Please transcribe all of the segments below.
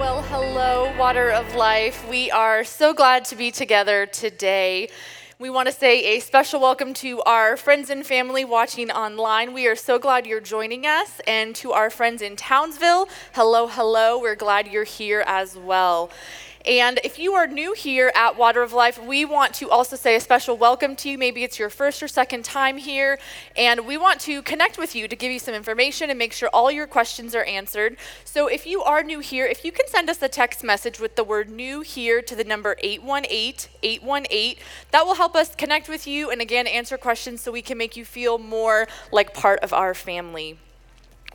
Well, hello, Water of Life. We are so glad to be together today. We want to say a special welcome to our friends and family watching online. We are so glad you're joining us. And to our friends in Townsville, hello, hello. We're glad you're here as well. And if you are new here at Water of Life, we want to also say a special welcome to you. Maybe it's your first or second time here, and we want to connect with you to give you some information and make sure all your questions are answered. So if you are new here, if you can send us a text message with the word new here to the number 818 818, that will help us connect with you and again answer questions so we can make you feel more like part of our family.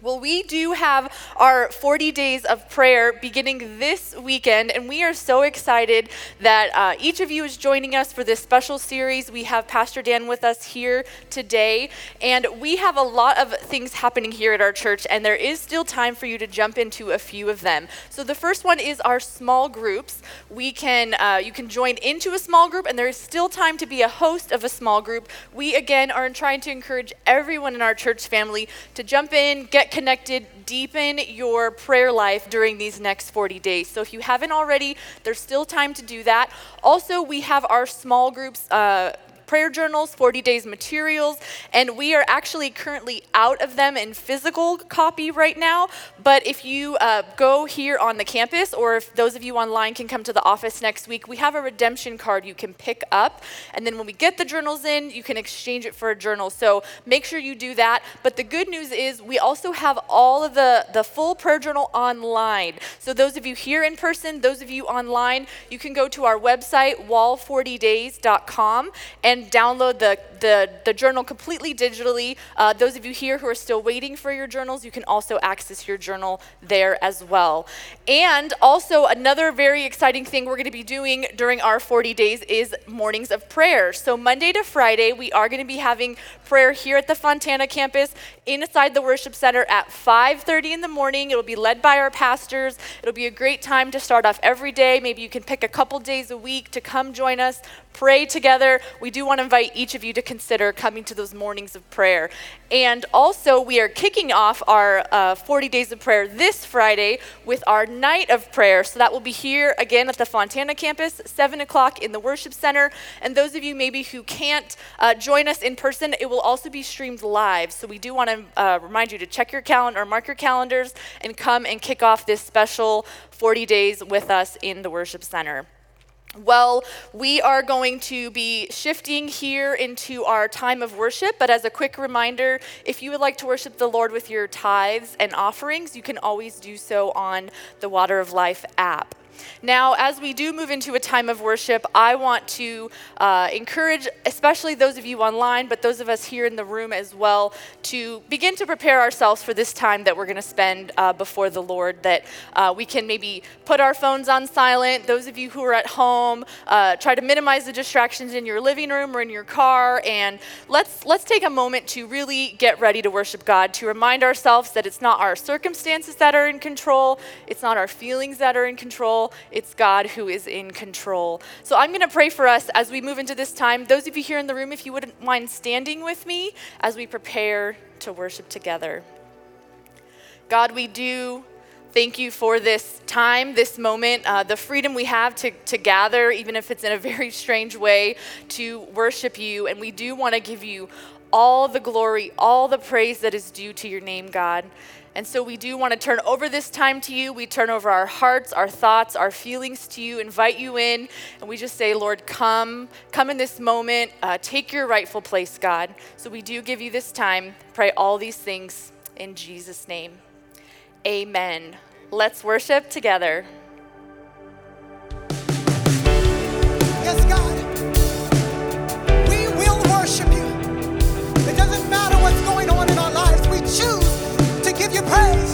Well, we do have our 40 days of prayer beginning this weekend, and we are so excited that uh, each of you is joining us for this special series. We have Pastor Dan with us here today, and we have a lot of things happening here at our church, and there is still time for you to jump into a few of them. So the first one is our small groups. We can uh, you can join into a small group, and there is still time to be a host of a small group. We again are trying to encourage everyone in our church family to jump in, get connected, deepen your prayer life during these next 40 days. So if you haven't already, there's still time to do that. Also, we have our small groups. Uh, prayer journals, 40 days materials, and we are actually currently out of them in physical copy right now. But if you uh, go here on the campus, or if those of you online can come to the office next week, we have a redemption card you can pick up. And then when we get the journals in, you can exchange it for a journal. So make sure you do that. But the good news is we also have all of the, the full prayer journal online. So those of you here in person, those of you online, you can go to our website, wall40days.com, and and download the, the, the journal completely digitally. Uh, those of you here who are still waiting for your journals, you can also access your journal there as well. And also, another very exciting thing we're going to be doing during our 40 days is mornings of prayer. So, Monday to Friday, we are going to be having prayer here at the Fontana campus inside the worship center at 5:30 in the morning. It'll be led by our pastors. It'll be a great time to start off every day. Maybe you can pick a couple days a week to come join us, pray together. We do want to invite each of you to consider coming to those mornings of prayer. And also, we are kicking off our uh, 40 days of prayer this Friday with our night of prayer. So that will be here again at the Fontana campus, 7 o'clock in the worship center. And those of you maybe who can't uh, join us in person, it will also be streamed live. So we do want to uh, remind you to check your calendar or mark your calendars and come and kick off this special 40 days with us in the worship center. Well, we are going to be shifting here into our time of worship, but as a quick reminder, if you would like to worship the Lord with your tithes and offerings, you can always do so on the Water of Life app. Now, as we do move into a time of worship, I want to uh, encourage, especially those of you online, but those of us here in the room as well, to begin to prepare ourselves for this time that we're going to spend uh, before the Lord. That uh, we can maybe put our phones on silent. Those of you who are at home, uh, try to minimize the distractions in your living room or in your car, and let's let's take a moment to really get ready to worship God. To remind ourselves that it's not our circumstances that are in control, it's not our feelings that are in control it's God who is in control. So I'm going to pray for us as we move into this time. Those of you here in the room, if you wouldn't mind standing with me as we prepare to worship together. God, we do thank you for this time, this moment, uh, the freedom we have to, to gather, even if it's in a very strange way, to worship you. And we do want to give you all the glory, all the praise that is due to your name, God. And so we do want to turn over this time to you. We turn over our hearts, our thoughts, our feelings to you, invite you in, and we just say, Lord, come, come in this moment, uh, take your rightful place, God. So we do give you this time. Pray all these things in Jesus' name. Amen. Let's worship together. Yes, God. Give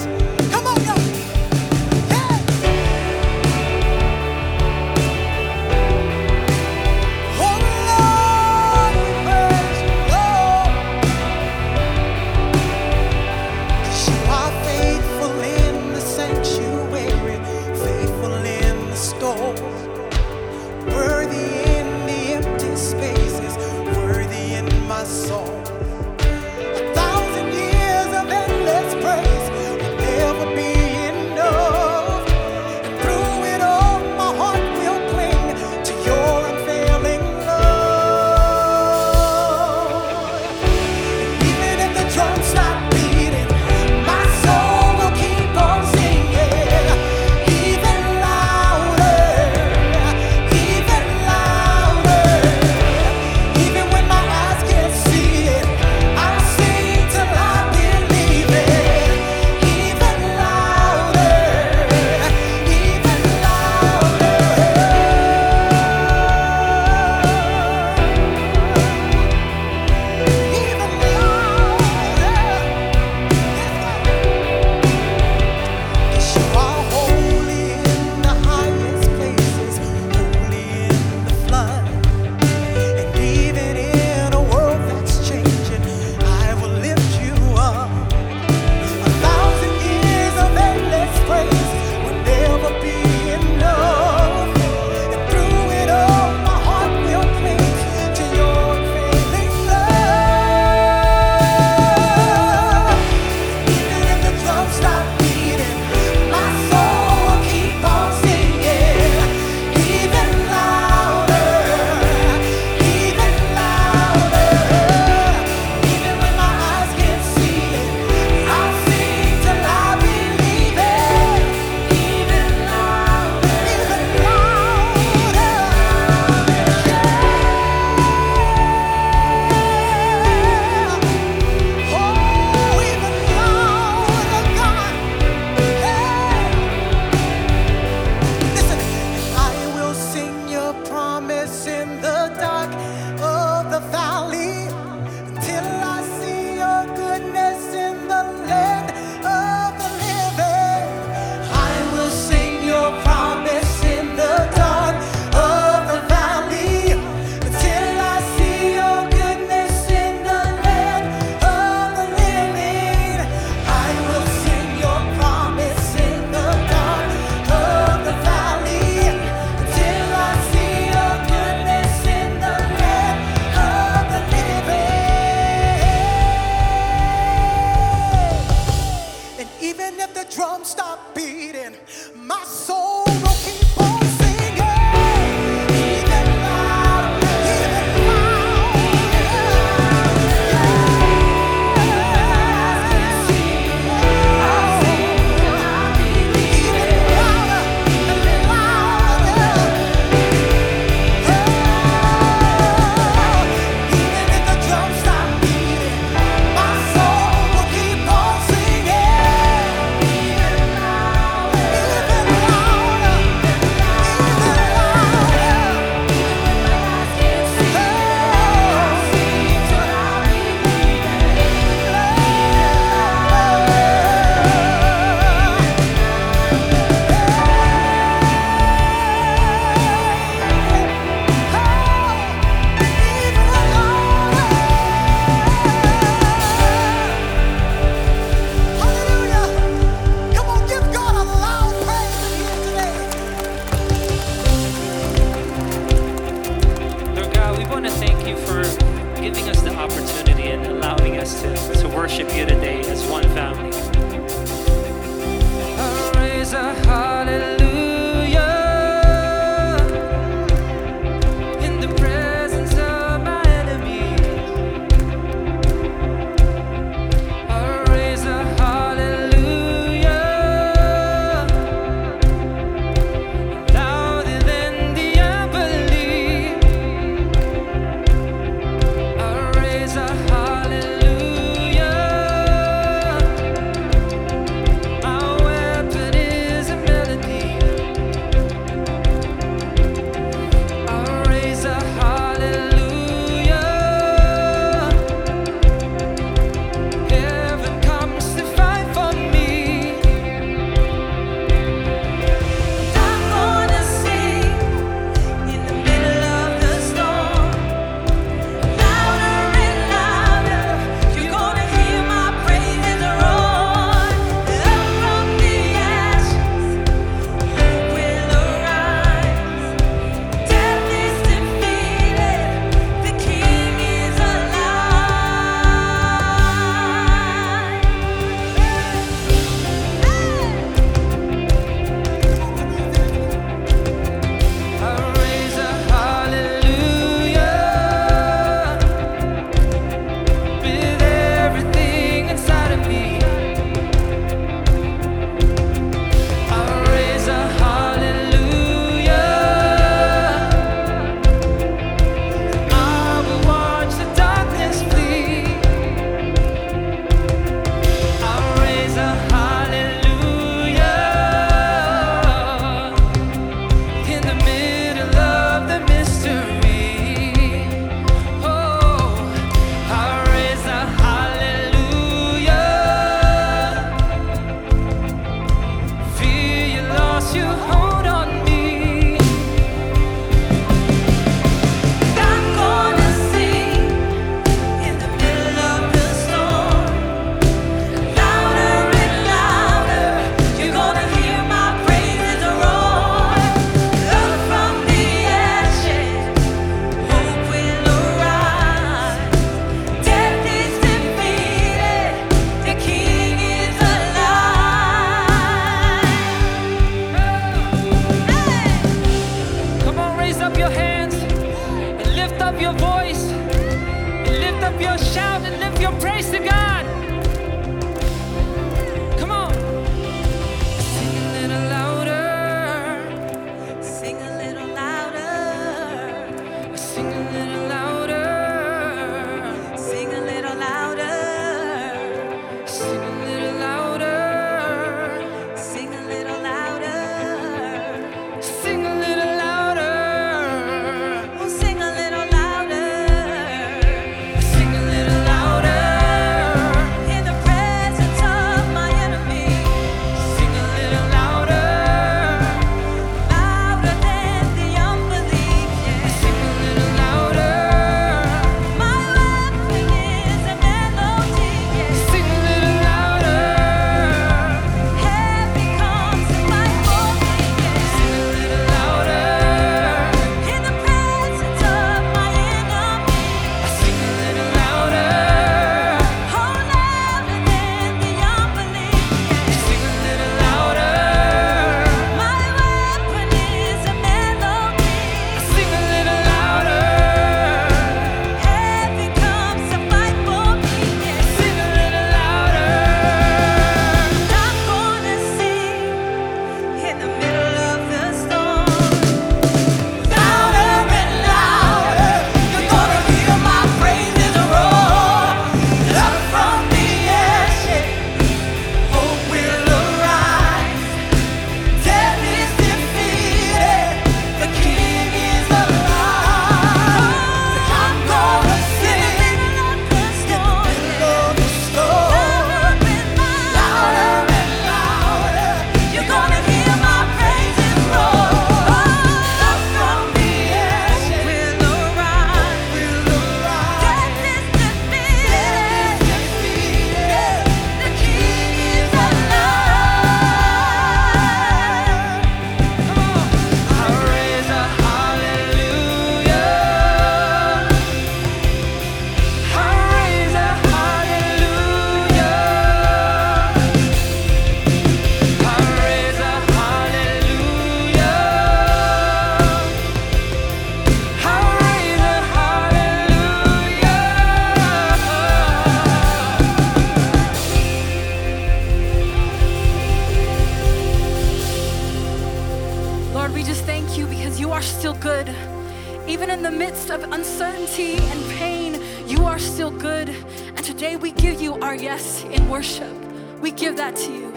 yes in worship. We give that to you.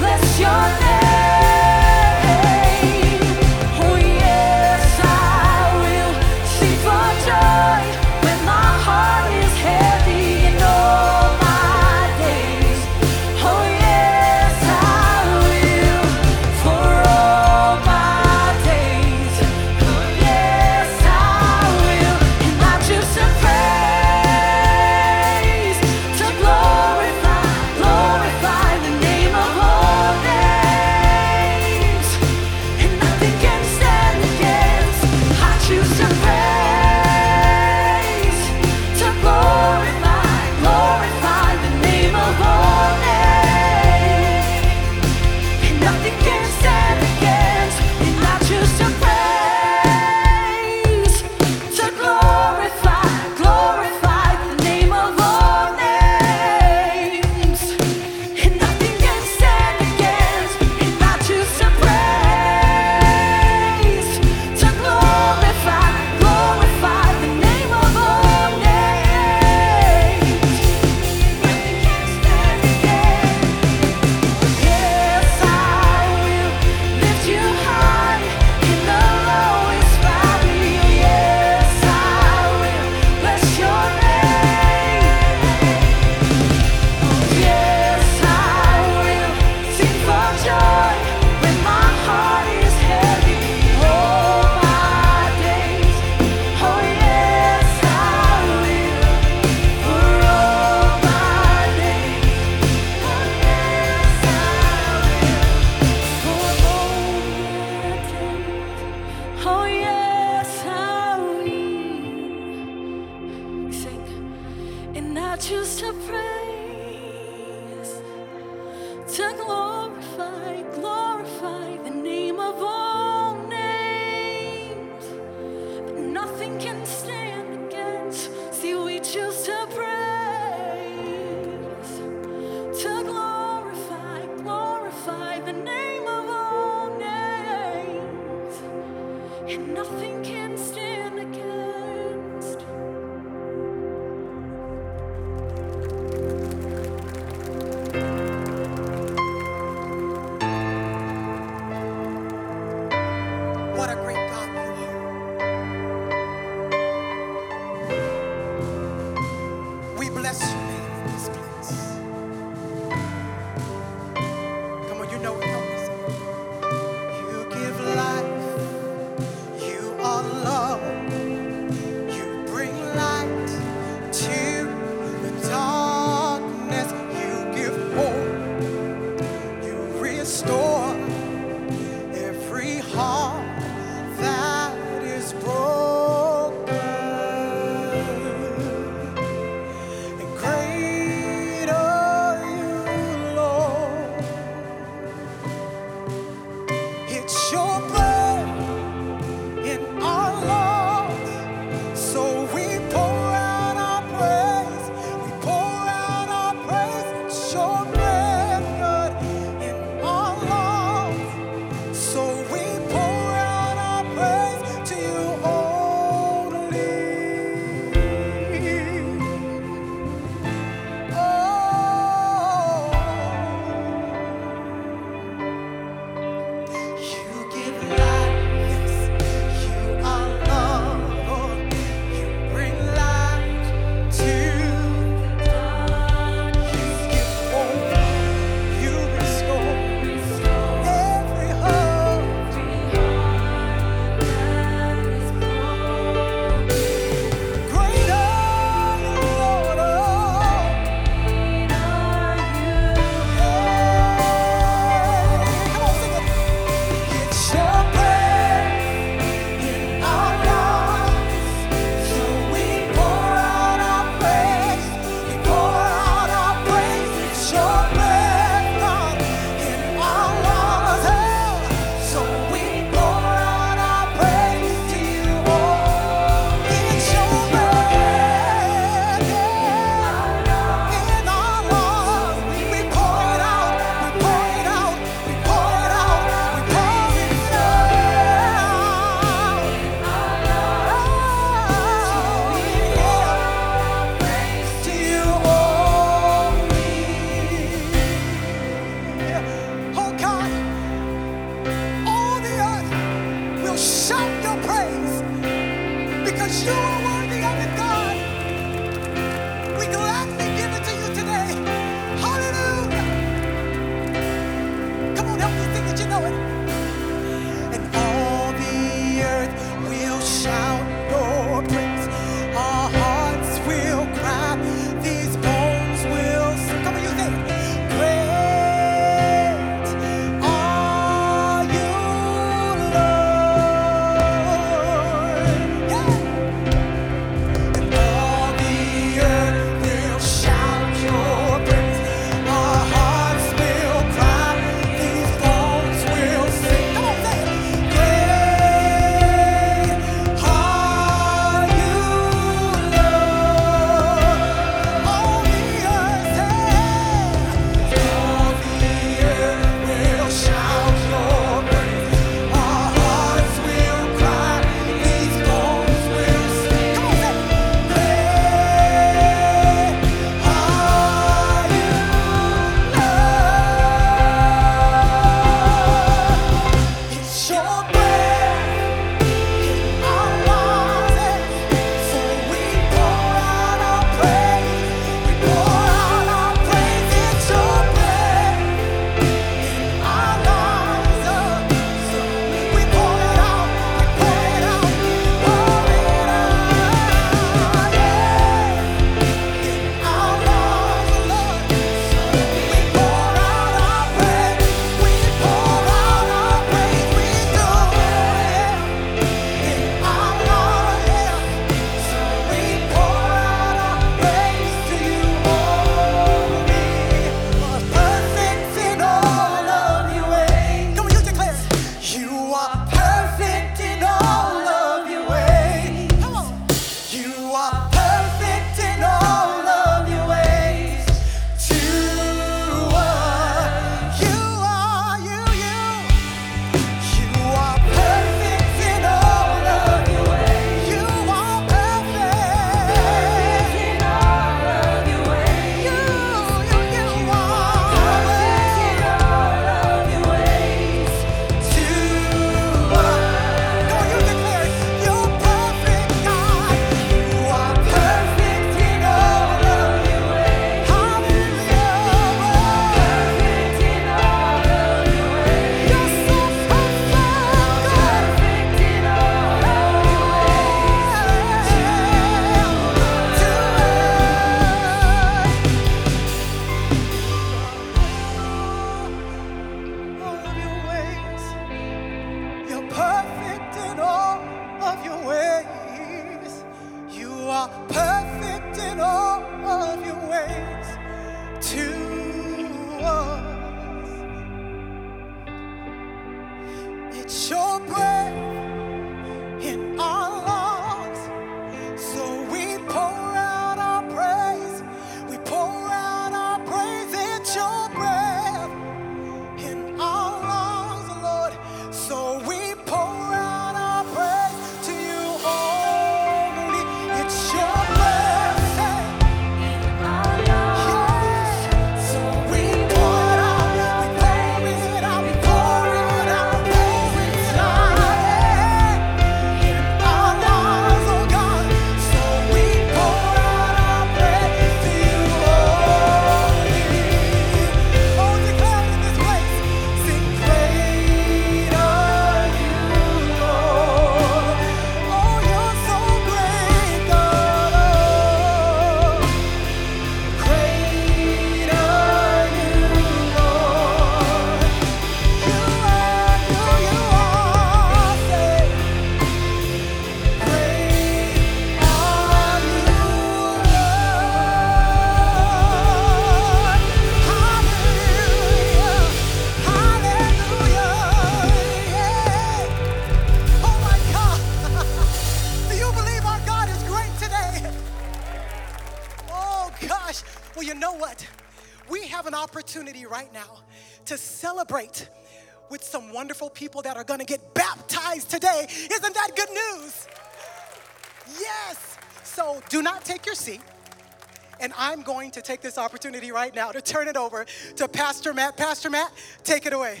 Take this opportunity right now to turn it over to Pastor Matt. Pastor Matt, take it away.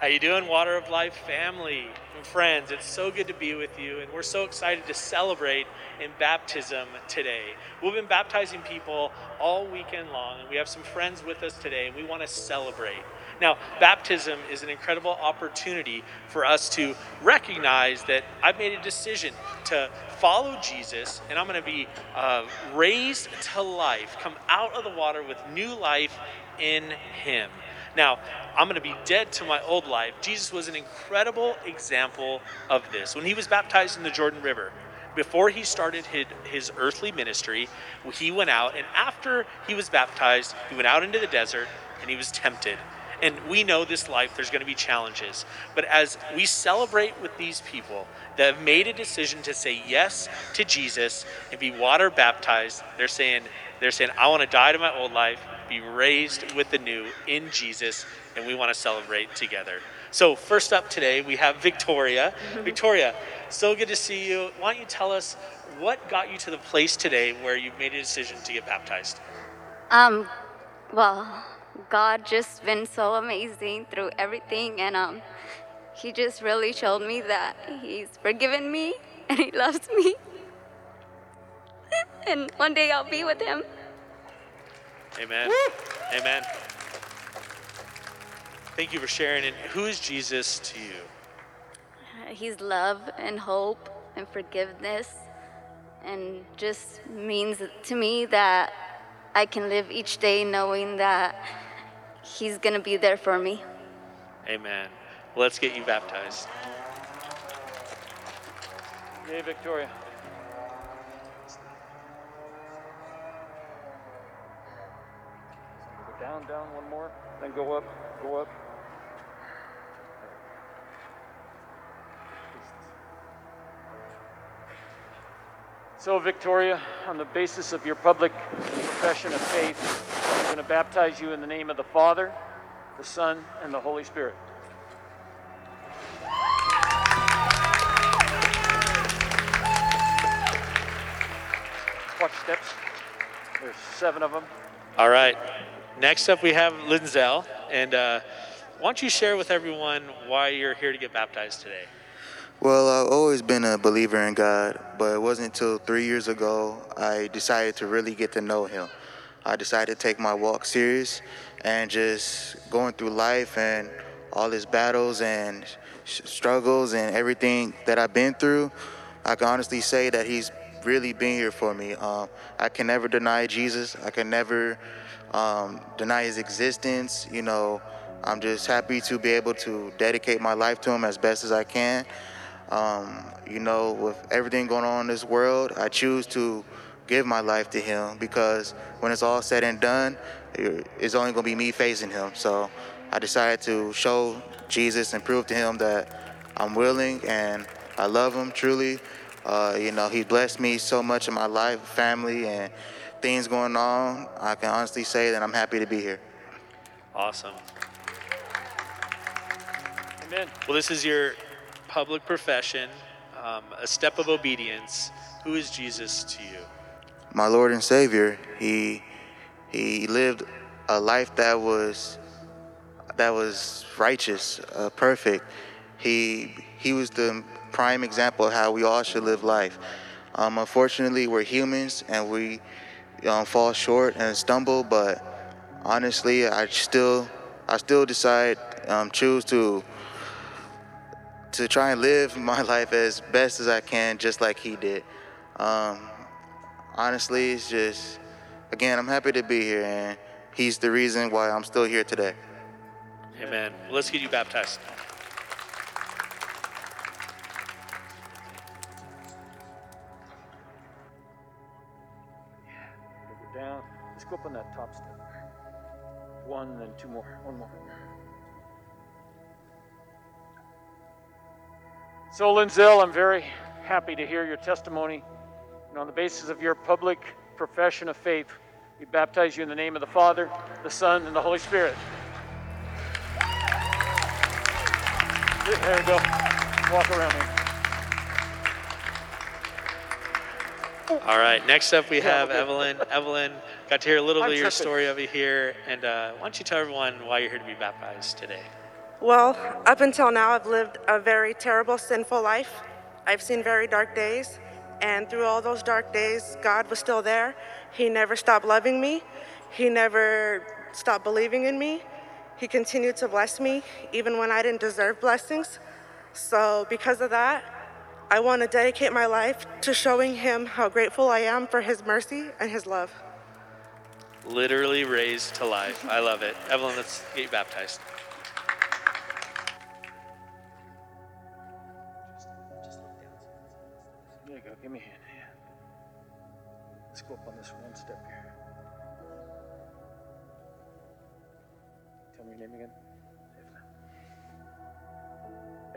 How you doing, Water of Life family and friends? It's so good to be with you, and we're so excited to celebrate in baptism today. We've been baptizing people all weekend long, and we have some friends with us today, and we want to celebrate. Now, baptism is an incredible opportunity for us to recognize that I've made a decision to follow Jesus, and I'm going to be uh, raised to life, come out of the water with new life in Him. Now, I'm going to be dead to my old life. Jesus was an incredible example of this. When he was baptized in the Jordan River, before he started his, his earthly ministry, he went out, and after he was baptized, he went out into the desert and he was tempted. And we know this life, there's going to be challenges. But as we celebrate with these people that have made a decision to say yes to Jesus and be water baptized, they're saying, they're saying, I want to die to my old life, be raised with the new in Jesus, and we want to celebrate together. So, first up today, we have Victoria. Victoria, so good to see you. Why don't you tell us what got you to the place today where you've made a decision to get baptized? Um, well, God just been so amazing through everything, and um, He just really showed me that He's forgiven me and He loves me, and one day I'll be with Him. Amen. Amen. Thank you for sharing. And who is Jesus to you? He's love and hope and forgiveness, and just means to me that I can live each day knowing that He's gonna be there for me. Amen. Let's get you baptized. Yay, Victoria. Go down, down, one more. Then go up, go up. So, Victoria, on the basis of your public profession of faith, I'm going to baptize you in the name of the Father, the Son, and the Holy Spirit. There's seven of them. All right. Next up, we have Linzel. And uh, why don't you share with everyone why you're here to get baptized today? Well, I've always been a believer in God, but it wasn't until three years ago I decided to really get to know Him. I decided to take my walk serious and just going through life and all His battles and struggles and everything that I've been through. I can honestly say that He's really been here for me. Um, I can never deny Jesus. I can never um, deny His existence. You know, I'm just happy to be able to dedicate my life to Him as best as I can. Um, you know, with everything going on in this world, I choose to give my life to Him because when it's all said and done, it's only going to be me facing Him. So I decided to show Jesus and prove to him that I'm willing and I love him truly. Uh, you know, he blessed me so much in my life, family, and things going on. I can honestly say that I'm happy to be here. Awesome. Amen. Well, this is your public profession, um, a step of obedience. Who is Jesus to you? my Lord and Savior. He he lived a life that was that was righteous, uh, perfect. He he was the prime example of how we all should live life. Um, unfortunately, we're humans and we um, fall short and stumble. But honestly, I still I still decide um, choose to to try and live my life as best as I can, just like he did. Um, honestly, it's just, again, I'm happy to be here, and he's the reason why I'm still here today. Amen. Well, let's get you baptized. Down. Let's go up on that top step. One, then two more. One more. So, Linzel, I'm very happy to hear your testimony. And on the basis of your public profession of faith, we baptize you in the name of the Father, the Son, and the Holy Spirit. There you go. Walk around me. All right. Next up, we have. Evelyn. Evelyn, got to hear a little I'm bit of your tripping. story over here. And uh, why don't you tell everyone why you're here to be baptized today? Well, up until now, I've lived a very terrible, sinful life. I've seen very dark days. And through all those dark days, God was still there. He never stopped loving me, He never stopped believing in me. He continued to bless me, even when I didn't deserve blessings. So, because of that, I want to dedicate my life to showing Him how grateful I am for His mercy and His love. Literally raised to life. I love it. Evelyn, let's get you baptized. There you go. Give me a hand. Yeah. Let's go up on this one step here. Tell me your name again.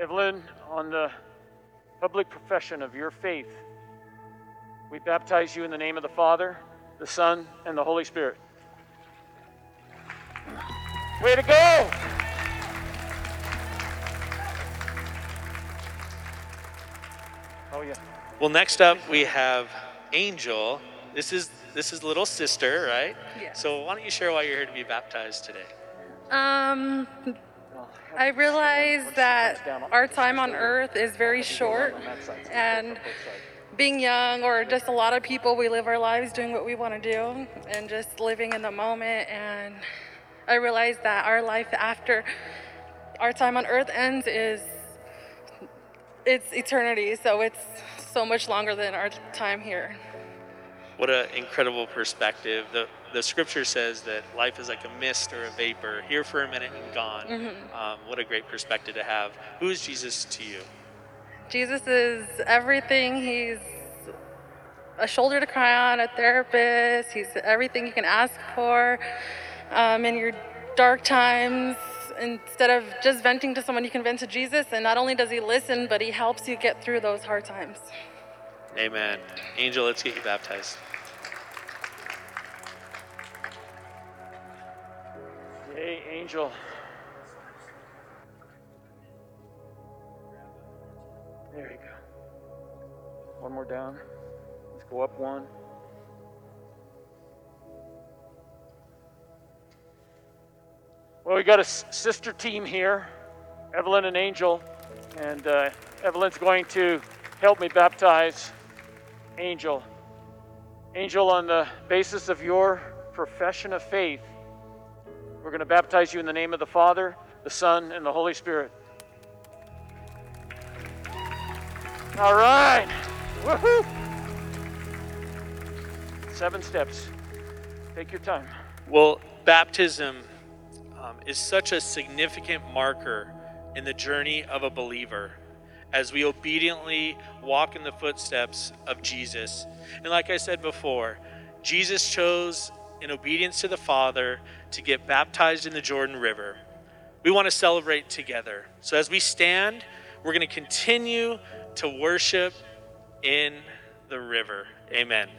Evelyn. Evelyn, on the public profession of your faith, we baptize you in the name of the Father, the Son, and the Holy Spirit. Way to go! Oh, yeah. Well, next up, we have Angel. This is this is little sister, right? Yeah. So why don't you share why you're here to be baptized today? Um, Well, have I realize that our time on earth is very short, and being young or just a lot of people, we live our lives doing what we want to do and just living in the moment. And I realize that our life after our time on earth ends is it's eternity, so it's so much longer than our time here. What an incredible perspective. The the scripture says that life is like a mist or a vapor, here for a minute and gone. Mm-hmm. Um, what a great perspective to have. Who is Jesus to you? Jesus is everything. He's a shoulder to cry on, a therapist. He's everything you can ask for um, in your dark times. Instead of just venting to someone, you can vent to Jesus. And not only does he listen, but he helps you get through those hard times. Amen. Angel, let's get you baptized. Hey, Angel. There you go. One more down. Let's go up one. Well, we got a sister team here, Evelyn and Angel, and uh, Evelyn's going to help me baptize Angel. Angel, on the basis of your profession of faith, we're going to baptize you in the name of the Father, the Son, and the Holy Spirit. All right. Woohoo! Seven steps. Take your time. Well, baptism um, is such a significant marker in the journey of a believer as we obediently walk in the footsteps of Jesus. And like I said before, Jesus chose, in obedience to the Father to get baptized in the Jordan River. We want to celebrate together. So as we stand, we're going to continue to worship in the river. Amen.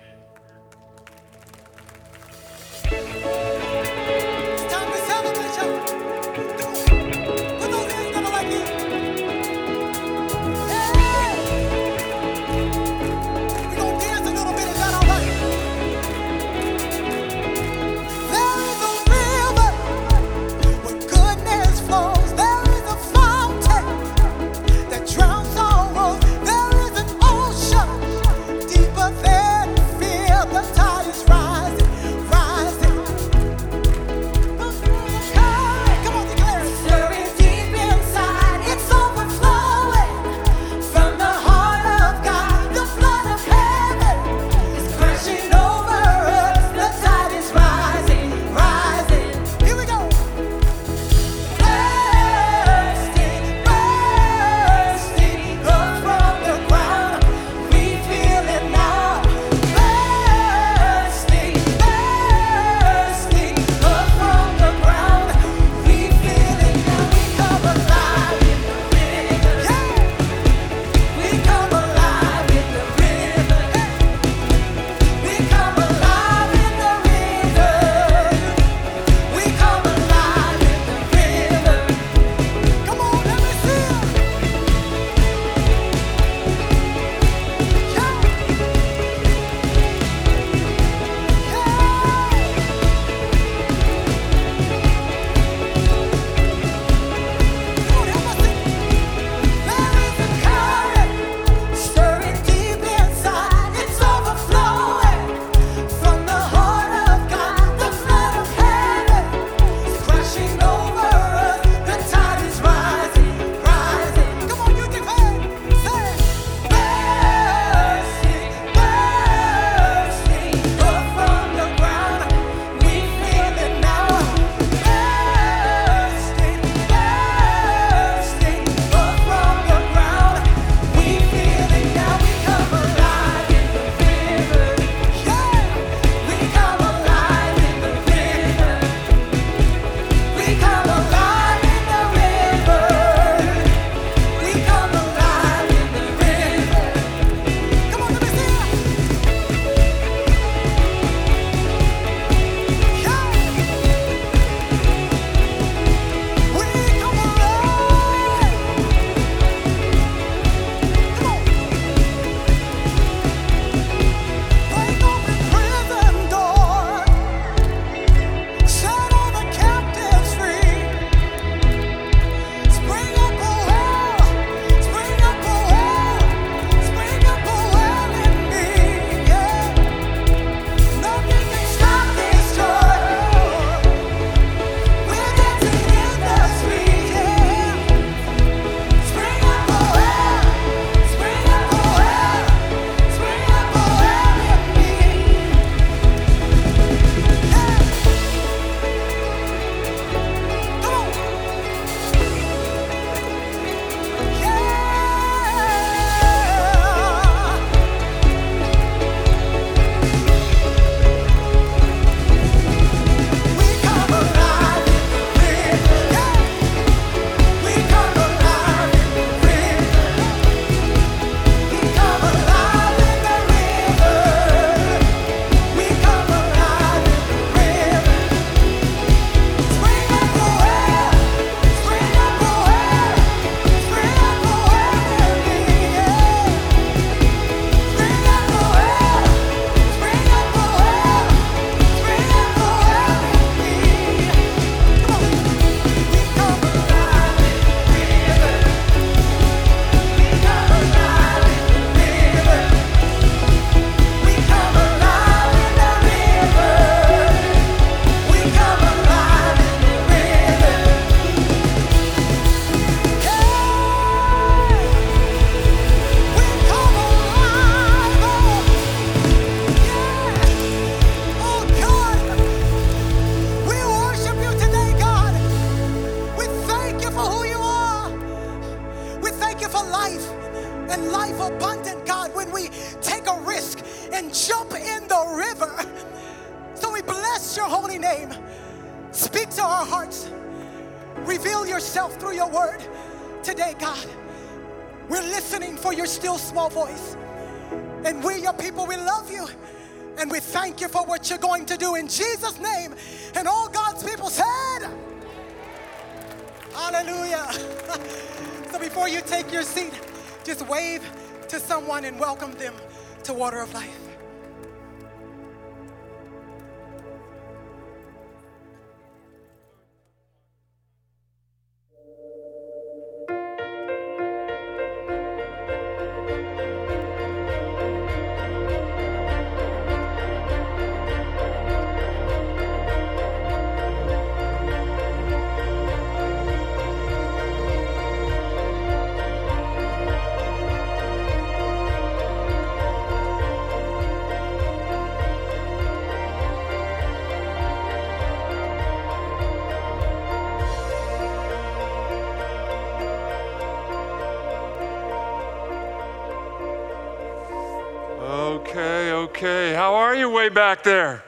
Back there?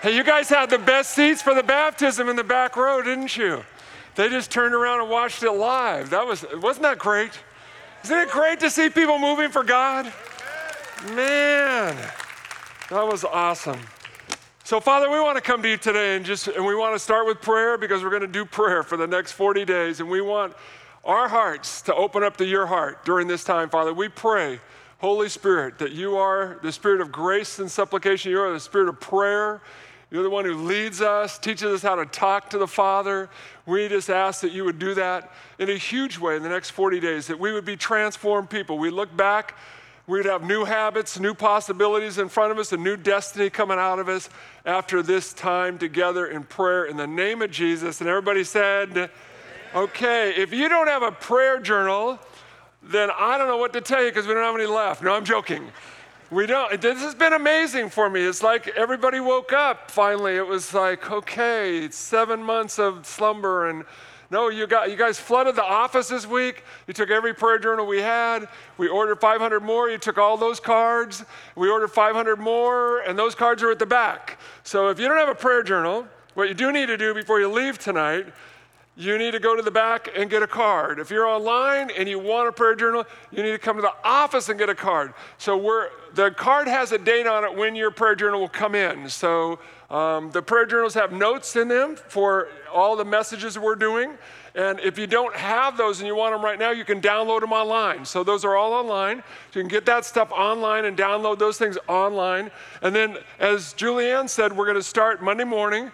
Hey, you guys had the best seats for the baptism in the back row, didn't you? They just turned around and watched it live. That was wasn't that great? Isn't it great to see people moving for God? Man, that was awesome. So, Father, we want to come to you today and just and we want to start with prayer because we're going to do prayer for the next 40 days, and we want our hearts to open up to your heart during this time, Father. We pray, Holy Spirit, that you are the spirit of grace and supplication. You are the spirit of prayer. You're the one who leads us, teaches us how to talk to the Father. We just ask that you would do that in a huge way in the next 40 days, that we would be transformed people. We look back, we'd have new habits, new possibilities in front of us, a new destiny coming out of us after this time together in prayer in the name of Jesus. And everybody said, okay, if you don't have a prayer journal, then I don't know what to tell you because we don't have any left. No, I'm joking. We don't. This has been amazing for me. It's like everybody woke up finally. It was like, okay, seven months of slumber and no, you got you guys flooded the office this week. You took every prayer journal we had. We ordered 500 more. You took all those cards. We ordered 500 more, and those cards are at the back. So if you don't have a prayer journal, what you do need to do before you leave tonight you need to go to the back and get a card. If you're online and you want a prayer journal, you need to come to the office and get a card. So we're, the card has a date on it when your prayer journal will come in. So um, the prayer journals have notes in them for all the messages we're doing. And if you don't have those and you want them right now, you can download them online. So those are all online. So you can get that stuff online and download those things online. And then, as Julianne said, we're going to start Monday morning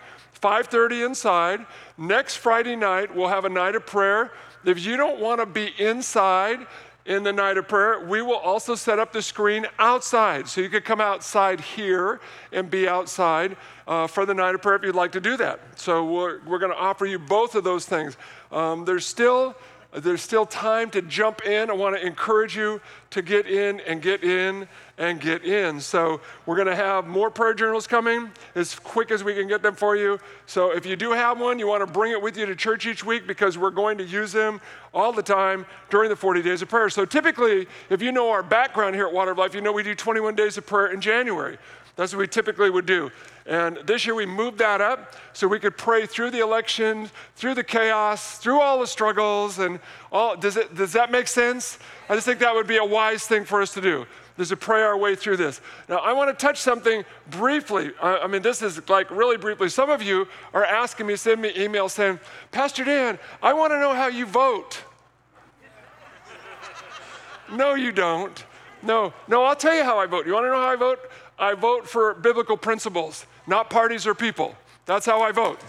5:30 inside. Next Friday night we'll have a night of prayer. If you don't want to be inside in the night of prayer, we will also set up the screen outside. So you could come outside here and be outside uh, for the night of prayer if you'd like to do that. So we're, we're going to offer you both of those things. Um, there's still there's still time to jump in. I want to encourage you to get in and get in and get in. So, we're going to have more prayer journals coming as quick as we can get them for you. So, if you do have one, you want to bring it with you to church each week because we're going to use them all the time during the 40 days of prayer. So, typically, if you know our background here at Water of Life, you know we do 21 days of prayer in January. That's what we typically would do. And this year we moved that up so we could pray through the election, through the chaos, through all the struggles, and all. Does, it, does that make sense? I just think that would be a wise thing for us to do. Is to pray our way through this. Now, I want to touch something briefly. I, I mean, this is like really briefly. Some of you are asking me, send me emails saying, Pastor Dan, I want to know how you vote. no, you don't. No, no, I'll tell you how I vote. You want to know how I vote? I vote for biblical principles, not parties or people. That's how I vote.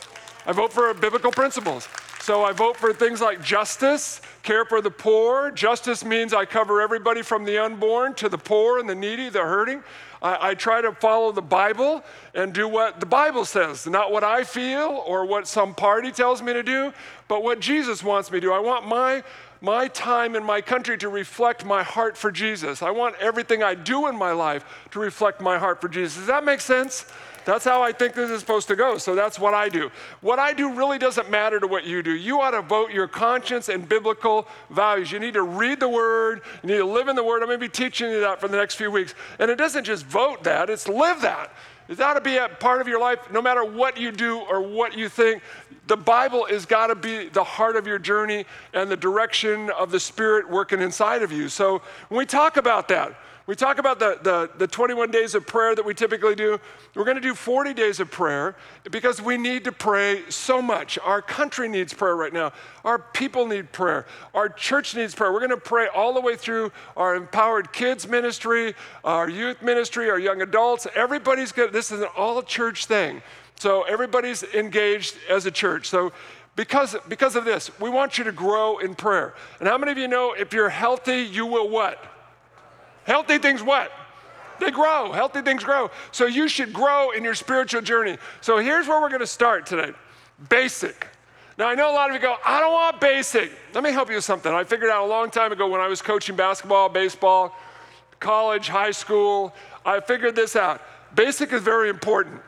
I vote for biblical principles. So I vote for things like justice, care for the poor. Justice means I cover everybody from the unborn to the poor and the needy, the hurting. I, I, try to follow the Bible and do what the Bible says, not what I feel or what some party tells me to do, but what Jesus wants me to do. I want my my time in my country to reflect my heart for Jesus. I want everything I do in my life to reflect my heart for Jesus. Does that make sense? That's how I think this is supposed to go. So that's what I do. What I do really doesn't matter to what you do. You ought to vote your conscience and biblical values. You need to read the word, you need to live in the word. I'm going to be teaching you that for the next few weeks. And it doesn't just vote that, it's live that. It ought to be a part of your life no matter what you do or what you think. The Bible has got to be the heart of your journey and the direction of the Spirit working inside of you. So when we talk about that, we talk about the, the, the 21 days of prayer that we typically do. We're going to do 40 days of prayer because we need to pray so much. Our country needs prayer right now. Our people need prayer. Our church needs prayer. We're going to pray all the way through our empowered kids ministry, our youth ministry, our young adults. Everybody's good. This is an all church thing. So everybody's engaged as a church. So because, because of this, we want you to grow in prayer. And how many of you know if you're healthy, you will what? Healthy things what? They grow. Healthy things grow. So you should grow in your spiritual journey. So here's where we're going to start today basic. Now, I know a lot of you go, I don't want basic. Let me help you with something. I figured out a long time ago when I was coaching basketball, baseball, college, high school, I figured this out. Basic is very important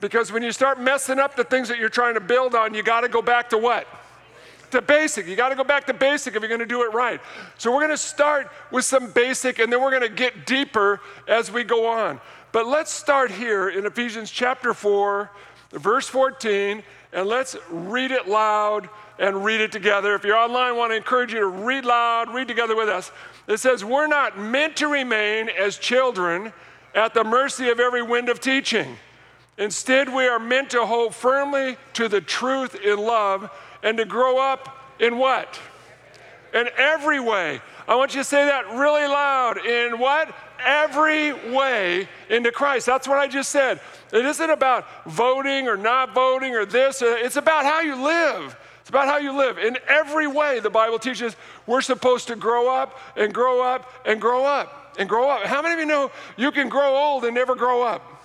because when you start messing up the things that you're trying to build on, you got to go back to what? To basic. You got to go back to basic if you're going to do it right. So we're going to start with some basic and then we're going to get deeper as we go on. But let's start here in Ephesians chapter 4, verse 14, and let's read it loud and read it together. If you're online, I want to encourage you to read loud, read together with us. It says, We're not meant to remain as children at the mercy of every wind of teaching. Instead, we are meant to hold firmly to the truth in love and to grow up in what? In every way. I want you to say that really loud. In what? Every way into Christ. That's what I just said. It isn't about voting or not voting or this. It's about how you live. It's about how you live. In every way, the Bible teaches we're supposed to grow up and grow up and grow up and grow up. How many of you know you can grow old and never grow up?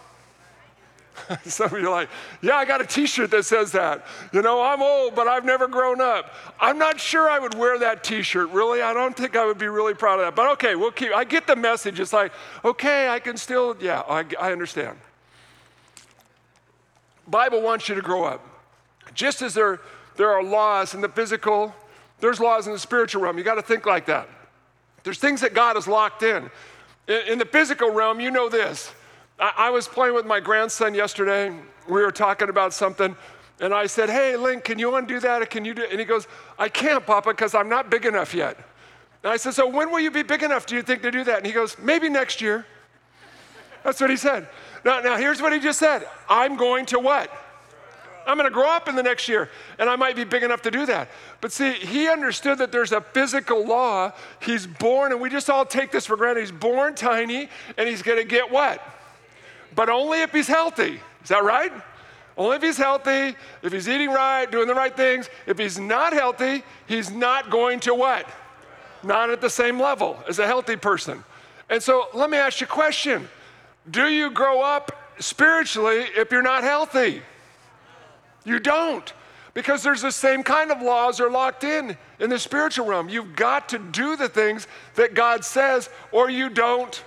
Some of you are like, yeah, I got a t shirt that says that. You know, I'm old, but I've never grown up. I'm not sure I would wear that t shirt, really. I don't think I would be really proud of that. But okay, we'll keep, I get the message. It's like, okay, I can still, yeah, I, I understand. Bible wants you to grow up. Just as there, there are laws in the physical, there's laws in the spiritual realm. You got to think like that. There's things that God has locked in. in. In the physical realm, you know this. I, I was playing with my grandson yesterday. We were talking about something, and I said, Hey, Link, can you undo that? Can you do? And he goes, I can't, Papa, because I'm not big enough yet. And I said, So when will you be big enough, do you think, to do that? And he goes, Maybe next year. That's what he said. Now, now here's what he just said I'm going to what? I'm going to grow up in the next year, and I might be big enough to do that. But see, he understood that there's a physical law. He's born, and we just all take this for granted. He's born tiny, and he's going to get what? But only if he's healthy. Is that right? Only if he's healthy, if he's eating right, doing the right things. If he's not healthy, he's not going to what? Not at the same level as a healthy person. And so let me ask you a question Do you grow up spiritually if you're not healthy? You don't. Because there's the same kind of laws are locked in in the spiritual realm. You've got to do the things that God says, or you don't.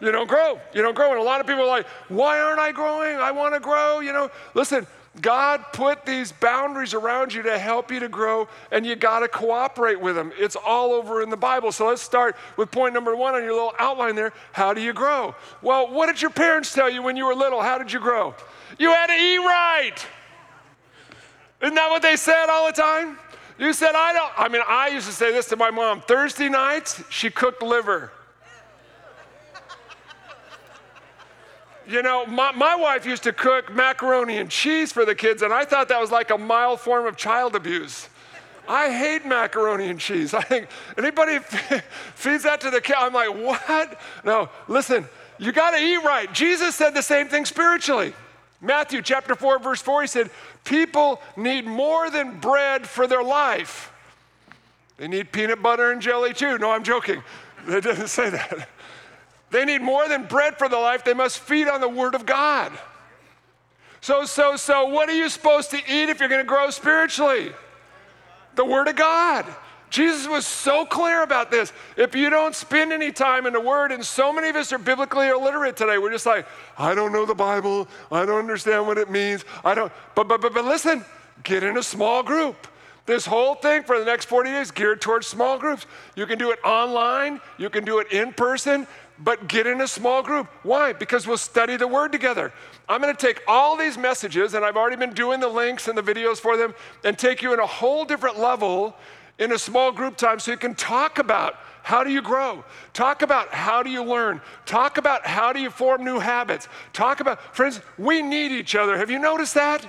You don't grow. You don't grow. And a lot of people are like, why aren't I growing? I want to grow. You know, listen, God put these boundaries around you to help you to grow, and you got to cooperate with them. It's all over in the Bible. So let's start with point number one on your little outline there. How do you grow? Well, what did your parents tell you when you were little? How did you grow? You had to eat right. Isn't that what they said all the time? You said, I don't. I mean, I used to say this to my mom Thursday nights, she cooked liver. You know, my, my wife used to cook macaroni and cheese for the kids, and I thought that was like a mild form of child abuse. I hate macaroni and cheese. I think anybody feeds that to the kid, I'm like, what? No, listen, you got to eat right. Jesus said the same thing spiritually. Matthew chapter 4, verse 4, he said, People need more than bread for their life. They need peanut butter and jelly too. No, I'm joking. It doesn't say that. They need more than bread for the life. They must feed on the Word of God. So, so, so, what are you supposed to eat if you're going to grow spiritually? The Word of God. Jesus was so clear about this. If you don't spend any time in the Word, and so many of us are biblically illiterate today, we're just like, I don't know the Bible. I don't understand what it means. I don't. But but but but listen, get in a small group. This whole thing for the next 40 days geared towards small groups. You can do it online, you can do it in person, but get in a small group. Why? Because we'll study the word together. I'm going to take all these messages, and I've already been doing the links and the videos for them, and take you in a whole different level in a small group time so you can talk about how do you grow? Talk about how do you learn? Talk about how do you form new habits? Talk about, friends, we need each other. Have you noticed that?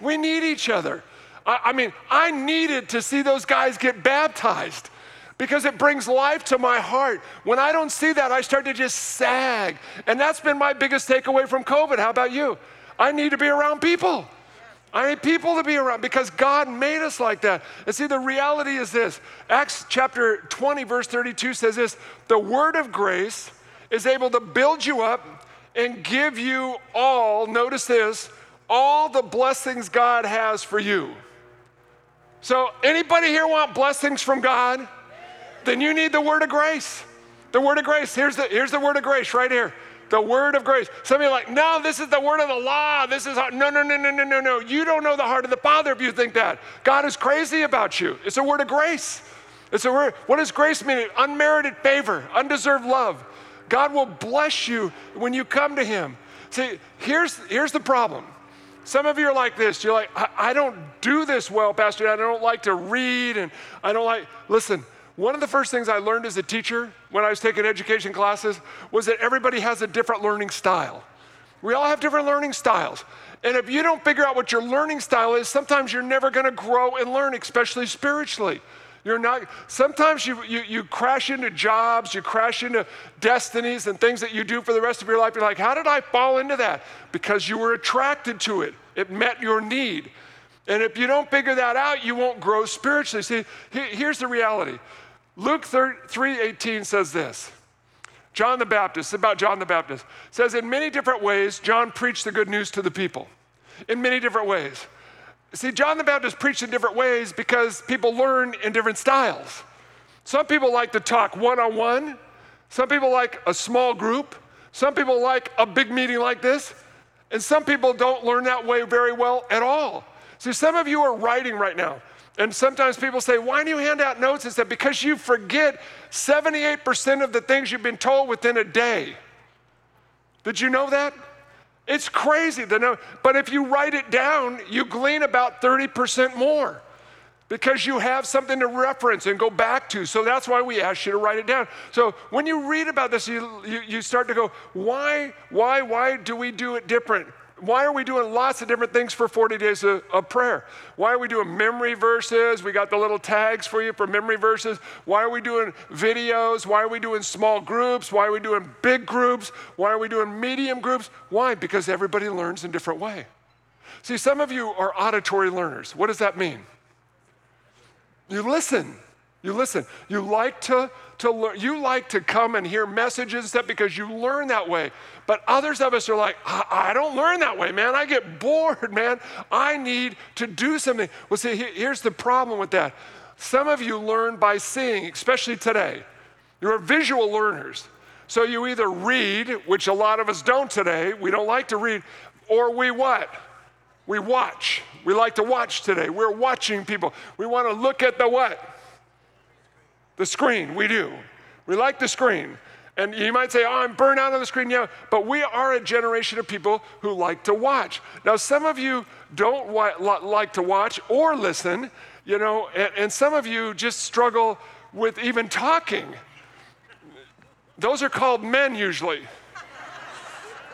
We need each other. I, I mean, I needed to see those guys get baptized because it brings life to my heart. When I don't see that, I start to just sag. And that's been my biggest takeaway from COVID. How about you? I need to be around people. I need people to be around because God made us like that. And see, the reality is this Acts chapter 20, verse 32 says this the word of grace is able to build you up and give you all, notice this, all the blessings God has for you. So, anybody here want blessings from God? Then you need the word of grace. The word of grace. Here's the, here's the word of grace right here. The word of grace. Some of you are like, no, this is the word of the law. This is no, no, no, no, no, no, no. You don't know the heart of the Father if you think that. God is crazy about you. It's a word of grace. It's a word. What does grace mean? Unmerited favor, undeserved love. God will bless you when you come to Him. See, here's, here's the problem. Some of you are like this. You're like, I, I don't do this well, Pastor. I don't like to read, and I don't like. Listen, one of the first things I learned as a teacher when I was taking education classes was that everybody has a different learning style. We all have different learning styles. And if you don't figure out what your learning style is, sometimes you're never going to grow and learn, especially spiritually. You're not, sometimes you, you, you crash into jobs, you crash into destinies and things that you do for the rest of your life. You're like, how did I fall into that? Because you were attracted to it, it met your need. And if you don't figure that out, you won't grow spiritually. See, here's the reality Luke 3 18 says this. John the Baptist, about John the Baptist, says in many different ways, John preached the good news to the people. In many different ways. See, John the Baptist preached in different ways because people learn in different styles. Some people like to talk one on one, some people like a small group, some people like a big meeting like this, and some people don't learn that way very well at all. See, some of you are writing right now. And sometimes people say, Why do you hand out notes? It's that because you forget 78% of the things you've been told within a day. Did you know that? It's crazy. But if you write it down, you glean about 30% more because you have something to reference and go back to. So that's why we ask you to write it down. So when you read about this, you, you, you start to go, why, why, why do we do it different? Why are we doing lots of different things for 40 days of, of, prayer? Why are we doing memory verses? We got the little tags for you for memory verses. Why are we doing videos? Why are we doing small groups? Why are we doing big groups? Why are we doing medium groups? Why? Because everybody learns in a different way. See, some of you are auditory learners. What does that mean? You listen. You listen. You like to, to learn. You like to come and hear messages stuff because you learn that way. But others of us are like, I, I don't learn that way, man. I get bored, man. I need to do something. Well, see, here's the problem with that. Some of you learn by seeing, especially today. You're visual learners. So you either read, which a lot of us don't today, we don't like to read, or we what? We watch. We like to watch today. We're watching people. We want to look at the what? The screen. We do. We like the screen. And you might say, oh, I'm burnt out on the screen. Yeah, but we are a generation of people who like to watch. Now, some of you don't like to watch or listen, you know, and, and some of you just struggle with even talking. Those are called men usually.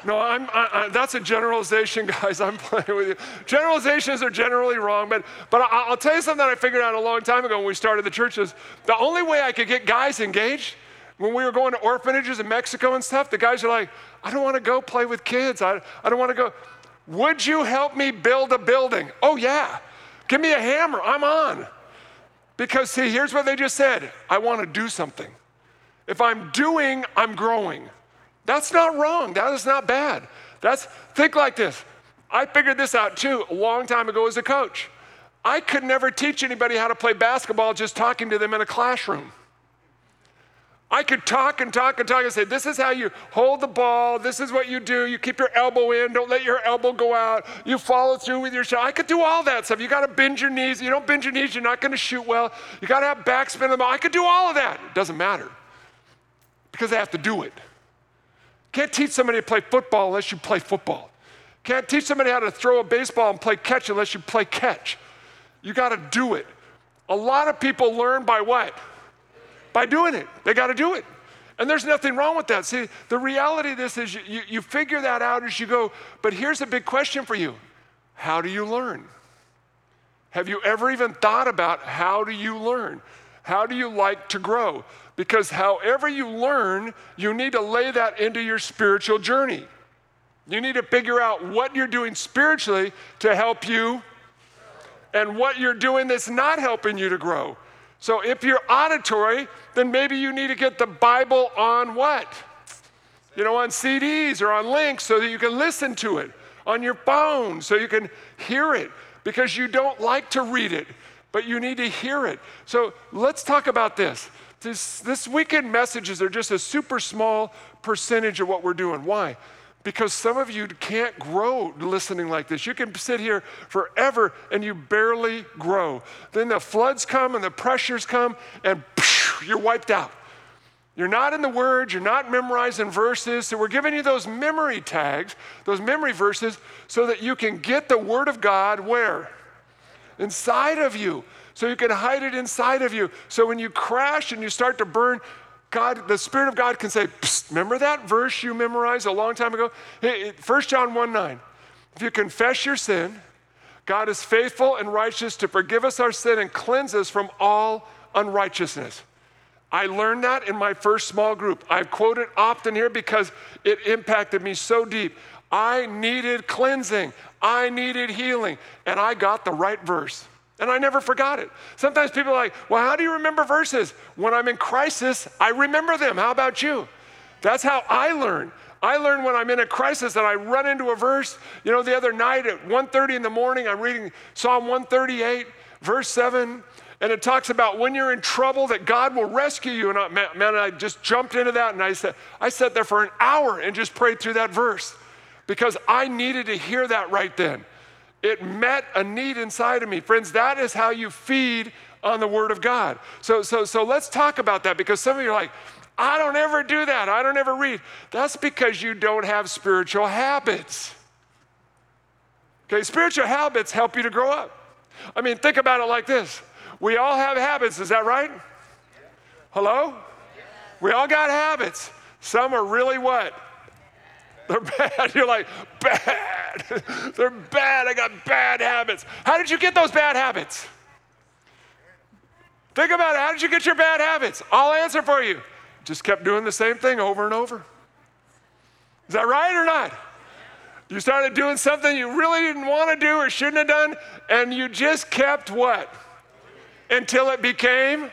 No, I'm, I, I, that's a generalization, guys. I'm playing with you. Generalizations are generally wrong, but, but I, will tell you something that I figured out a long time ago when we started the churches. The only way I could get guys engaged when we were going to orphanages in Mexico and stuff, the guys are like, I don't want to go play with kids. I, I don't want to go. Would you help me build a building? Oh, yeah. Give me a hammer. I'm on. Because, see, here's what they just said I want to do something. If I'm doing, I'm growing. That's not wrong. That is not bad. That's, think like this. I figured this out too a long time ago as a coach. I could never teach anybody how to play basketball just talking to them in a classroom. I could talk and talk and talk and say, this is how you hold the ball. This is what you do. You keep your elbow in. Don't let your elbow go out. You follow through with your shot. I could do all that stuff. You got to bend your knees. You don't bend your knees, you're not going to shoot well. You got to have backspin on the ball. I could do all of that. It doesn't matter because I have to do it. Can't teach somebody to play football unless you play football. Can't teach somebody how to throw a baseball and play catch unless you play catch. You got to do it. A lot of people learn by what? By doing it. They got to do it. And there's nothing wrong with that. See, the reality of this is you, you, you figure that out as you go. But here's a big question for you How do you learn? Have you ever even thought about how do you learn? How do you like to grow? Because however you learn, you need to lay that into your spiritual journey. You need to figure out what you're doing spiritually to help you and what you're doing that's not helping you to grow. So if you're auditory, then maybe you need to get the Bible on what? You know, on CDs or on links so that you can listen to it, on your phone so you can hear it because you don't like to read it, but you need to hear it. So let's talk about this. This, this weekend messages are just a super small percentage of what we're doing. Why? Because some of you can't grow listening like this. You can sit here forever and you barely grow. Then the floods come and the pressures come and you're wiped out. You're not in the words, you're not memorizing verses. So we're giving you those memory tags, those memory verses, so that you can get the Word of God where? Inside of you. So you can hide it inside of you. So when you crash and you start to burn, God, the Spirit of God can say, remember that verse you memorized a long time ago? Hey, 1 John 1 9. If you confess your sin, God is faithful and righteous to forgive us our sin and cleanse us from all unrighteousness. I learned that in my first small group. I quote it often here because it impacted me so deep. I needed cleansing, I needed healing, and I got the right verse. And I never forgot it. Sometimes people are like, well, how do you remember verses? When I'm in crisis, I remember them. How about you? That's how I learn. I learn when I'm in a crisis and I run into a verse. You know, the other night at 1:30 in the morning, I'm reading Psalm 138, verse 7, and it talks about when you're in trouble that God will rescue you. And I, man, I just jumped into that and I said, I sat there for an hour and just prayed through that verse because I needed to hear that right then. It met a need inside of me. Friends, that is how you feed on the Word of God. So, so, so let's talk about that because some of you are like, I don't ever do that. I don't ever read. That's because you don't have spiritual habits. Okay, spiritual habits help you to grow up. I mean, think about it like this we all have habits, is that right? Hello? We all got habits. Some are really what? They're bad. You're like, bad. They're bad. I got bad habits. How did you get those bad habits? Think about it. How did you get your bad habits? I'll answer for you. Just kept doing the same thing over and over. Is that right or not? You started doing something you really didn't want to do or shouldn't have done, and you just kept what? Until it became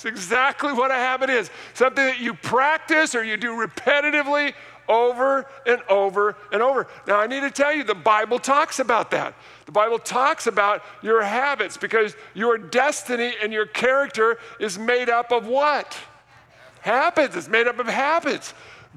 it's exactly what a habit is. Something that you practice or you do repetitively over and over and over. Now, I need to tell you, the Bible talks about that. The Bible talks about your habits because your destiny and your character is made up of what? Habits. It's made up of habits.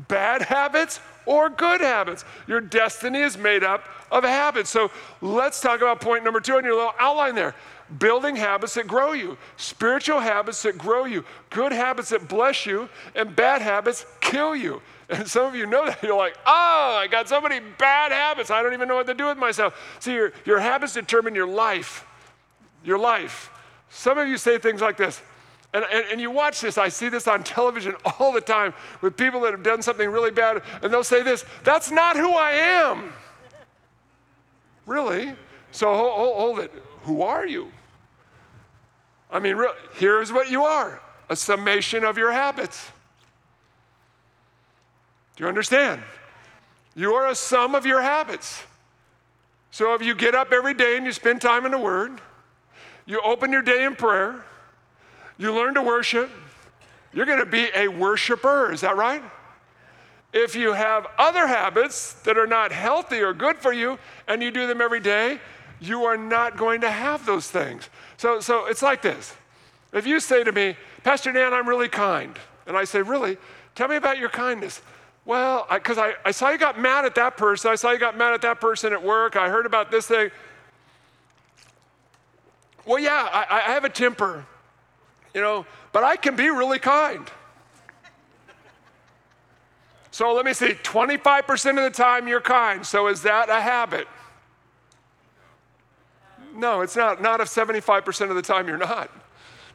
Bad habits or good habits. Your destiny is made up of habits. So let's talk about point number two on your little outline there building habits that grow you, spiritual habits that grow you, good habits that bless you, and bad habits kill you. And some of you know that. You're like, oh, I got so many bad habits. I don't even know what to do with myself. See, your, your habits determine your life. Your life. Some of you say things like this. And, and, and you watch this, I see this on television all the time with people that have done something really bad, and they'll say this that's not who I am. Really? So hold, hold, hold it. Who are you? I mean, re- here's what you are a summation of your habits. Do you understand? You are a sum of your habits. So if you get up every day and you spend time in the Word, you open your day in prayer, you learn to worship, you're going to be a worshiper. Is that right? If you have other habits that are not healthy or good for you and you do them every day, you are not going to have those things. So, so it's like this. If you say to me, Pastor Dan, I'm really kind, And I say, Really? Tell me about your kindness. Well, because I, I, saw you got mad at that person. I saw you got mad at that person at work. I heard about this thing. Well, yeah, I, I have a temper, you know, but I can be really kind. So let me see, 25% of the time you're kind. So is that a habit? No, it's not. Not if 75% of the time you're not.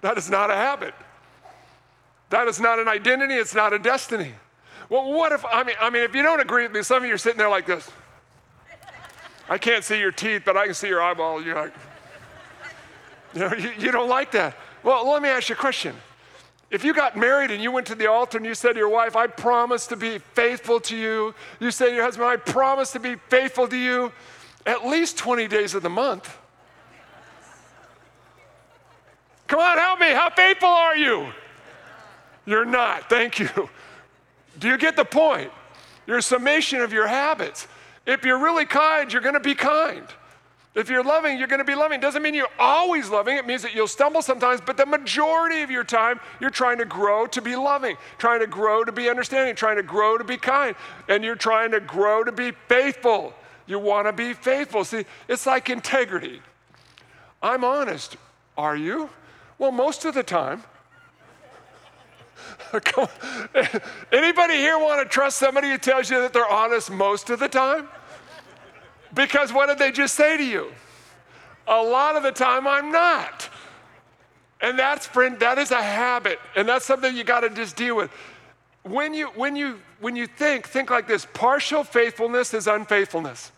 That is not a habit. That is not an identity, it's not a destiny. Well, what if, I mean, I mean, if you don't agree with me, some of you are sitting there like this. I can't see your teeth, but I can see your eyeball. You're like, you know, you, you don't like that. Well, let me ask you a question. If you got married and you went to the altar and you said to your wife, I promise to be faithful to you, you say to your husband, I promise to be faithful to you at least 20 days of the month. Come on, help me. How faithful are you? You're not. Thank you. Do you get the point? You're a summation of your habits. If you're really kind, you're going to be kind. If you're loving, you're going to be loving. Doesn't mean you're always loving. It means that you'll stumble sometimes, but the majority of your time, you're trying to grow to be loving, trying to grow to be understanding, trying to grow to be kind, and you're trying to grow to be faithful. You want to be faithful. See, it's like integrity. I'm honest. Are you? Well, most of the time. Anybody here want to trust somebody who tells you that they're honest most of the time? Because what did they just say to you? A lot of the time, I'm not. And that's, friend, that is a habit. And that's something you got to just deal with. When you, when, you, when you think, think like this partial faithfulness is unfaithfulness.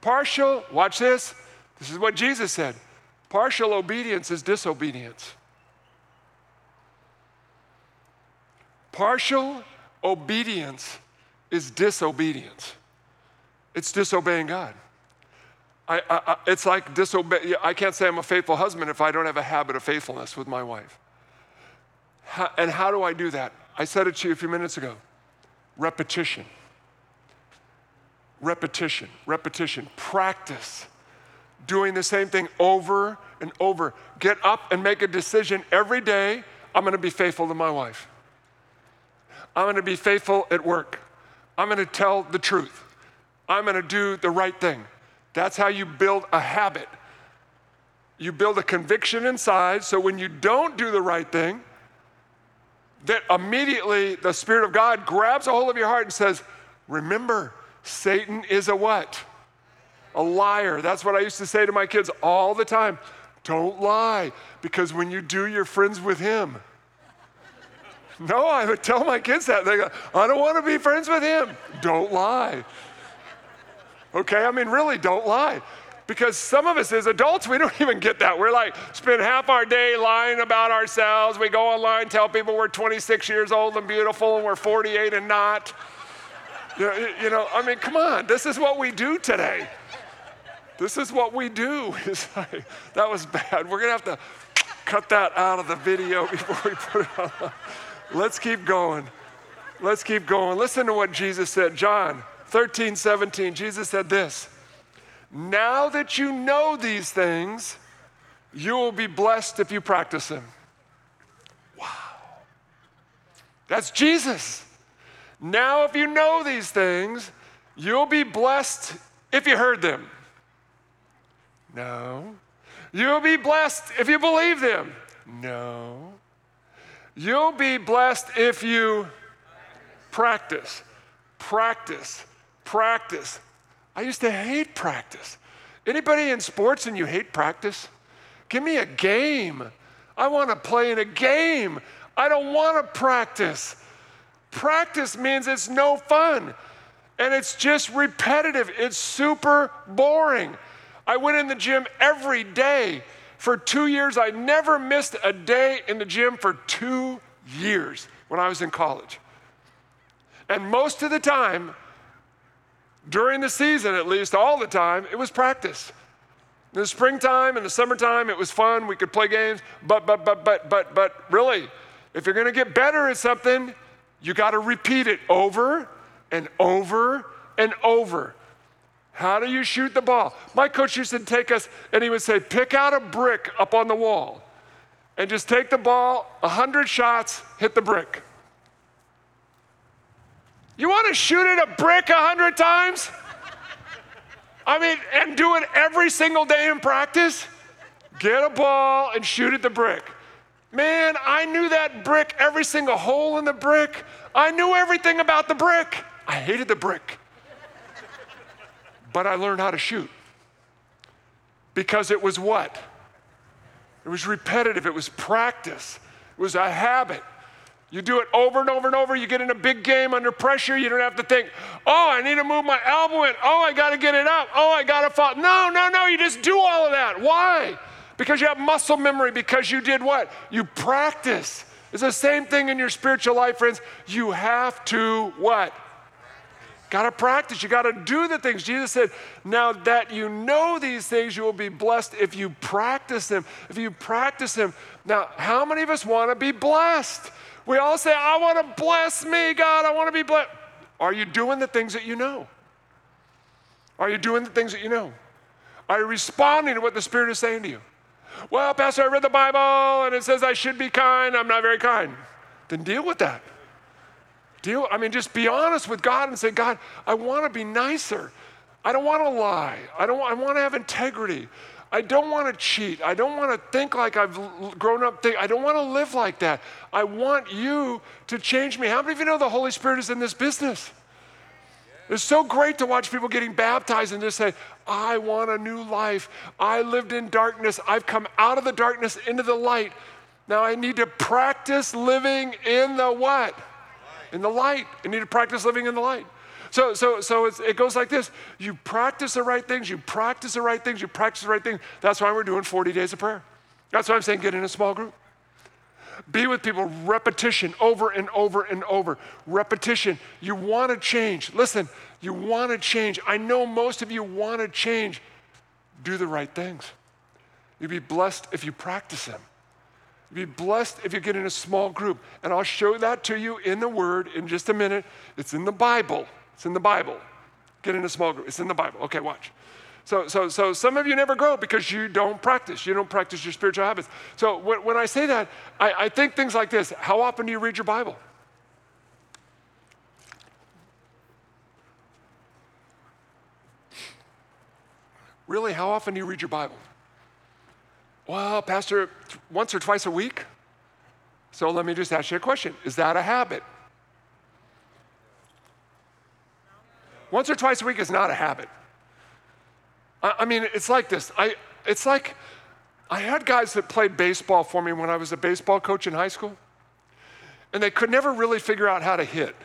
Partial, watch this. This is what Jesus said partial obedience is disobedience. Partial obedience is disobedience. It's disobeying God. I, I, it's like disobey. I can't say I'm a faithful husband if I don't have a habit of faithfulness with my wife. How, and how do I do that? I said it to you a few minutes ago. Repetition. Repetition. Repetition. Practice. Doing the same thing over and over. Get up and make a decision every day. I'm going to be faithful to my wife. I'm going to be faithful at work. I'm going to tell the truth. I'm going to do the right thing. That's how you build a habit. You build a conviction inside so when you don't do the right thing, that immediately the Spirit of God grabs a hold of your heart and says, Remember, Satan is a what? A liar. That's what I used to say to my kids all the time. Don't lie, because when you do, you're friends with him. No, I would tell my kids that. They go, I don't want to be friends with him. Don't lie. Okay, I mean, really, don't lie. Because some of us as adults, we don't even get that. We're like, spend half our day lying about ourselves. We go online, tell people we're 26 years old and beautiful, and we're 48 and not. You know, you know I mean, come on, this is what we do today. This is what we do. Like, that was bad. We're going to have to cut that out of the video before we put it on. Let's keep going. Let's keep going. Listen to what Jesus said. John 13, 17, Jesus said this Now that you know these things, you will be blessed if you practice them. Wow. That's Jesus. Now, if you know these things, you'll be blessed if you heard them. No. You'll be blessed if you believe them. No. You'll be blessed if you practice, practice, practice. I used to hate practice. Anybody in sports and you hate practice? Give me a game. I want to play in a game. I don't want to practice. Practice means it's no fun and it's just repetitive. It's super boring. I went in the gym every day. For two years, I never missed a day in the gym for two years when I was in college. And most of the time, during the season at least, all the time, it was practice. In the springtime and the summertime, it was fun. We could play games. But, but, but, but, but, but, really, if you're going to get better at something, you got to repeat it over and over and over. How do you shoot the ball? My coach used to take us and he would say, pick out a brick up on the wall and just take the ball, 100 shots, hit the brick. You want to shoot at a brick a hundred times? I mean, and do it every single day in practice? Get a ball and shoot at the brick. Man, I knew that brick, every single hole in the brick. I knew everything about the brick. I hated the brick. But I learned how to shoot. Because it was what? It was repetitive, it was practice, it was a habit. You do it over and over and over. You get in a big game under pressure. You don't have to think, oh, I need to move my elbow in. Oh, I got to get it up. Oh, I got to fall. No, no, no. You just do all of that. Why? Because you have muscle memory, because you did what? You practice. It's the same thing in your spiritual life, friends. You have to what? Got to practice. You got to do the things. Jesus said, Now that you know these things, you will be blessed if you practice them. If you practice them. Now, how many of us want to be blessed? We all say, I want to bless me, God. I want to be blessed. Are you doing the things that you know? Are you doing the things that you know? Are you responding to what the Spirit is saying to you? Well, Pastor, I read the Bible and it says I should be kind. I'm not very kind. Then deal with that. Deal, I mean, just be honest with God and say, God, I want to be nicer. I don't want to lie. I don't. I want to have integrity. I don't want to cheat. I don't want to think like I've grown up. Think, I don't want to live like that. I want you to change me. How many of you know the Holy Spirit is in this business? It's so great to watch people getting baptized and just say, I want a new life. I lived in darkness. I've come out of the darkness into the light. Now I need to practice living in the what? In the light. You need to practice living in the light. So, so, so it goes like this you practice the right things, you practice the right things, you practice the right things. That's why we're doing 40 days of prayer. That's why I'm saying get in a small group. Be with people, repetition over and over and over. Repetition. You want to change. Listen, you want to change. I know most of you want to change. Do the right things. You'll be blessed if you practice them. Be blessed if you get in a small group. And I'll show that to you in the Word in just a minute. It's in the Bible. It's in the Bible. Get in a small group. It's in the Bible. Okay, watch. So, so, so some of you never grow because you don't practice. You don't practice your spiritual habits. So when, when I say that, I, I think things like this. How often do you read your Bible? Really, how often do you read your Bible? Well, Pastor, once or twice a week? So let me just ask you a question Is that a habit? Once or twice a week is not a habit. I, I mean, it's like this. I, it's like I had guys that played baseball for me when I was a baseball coach in high school, and they could never really figure out how to hit.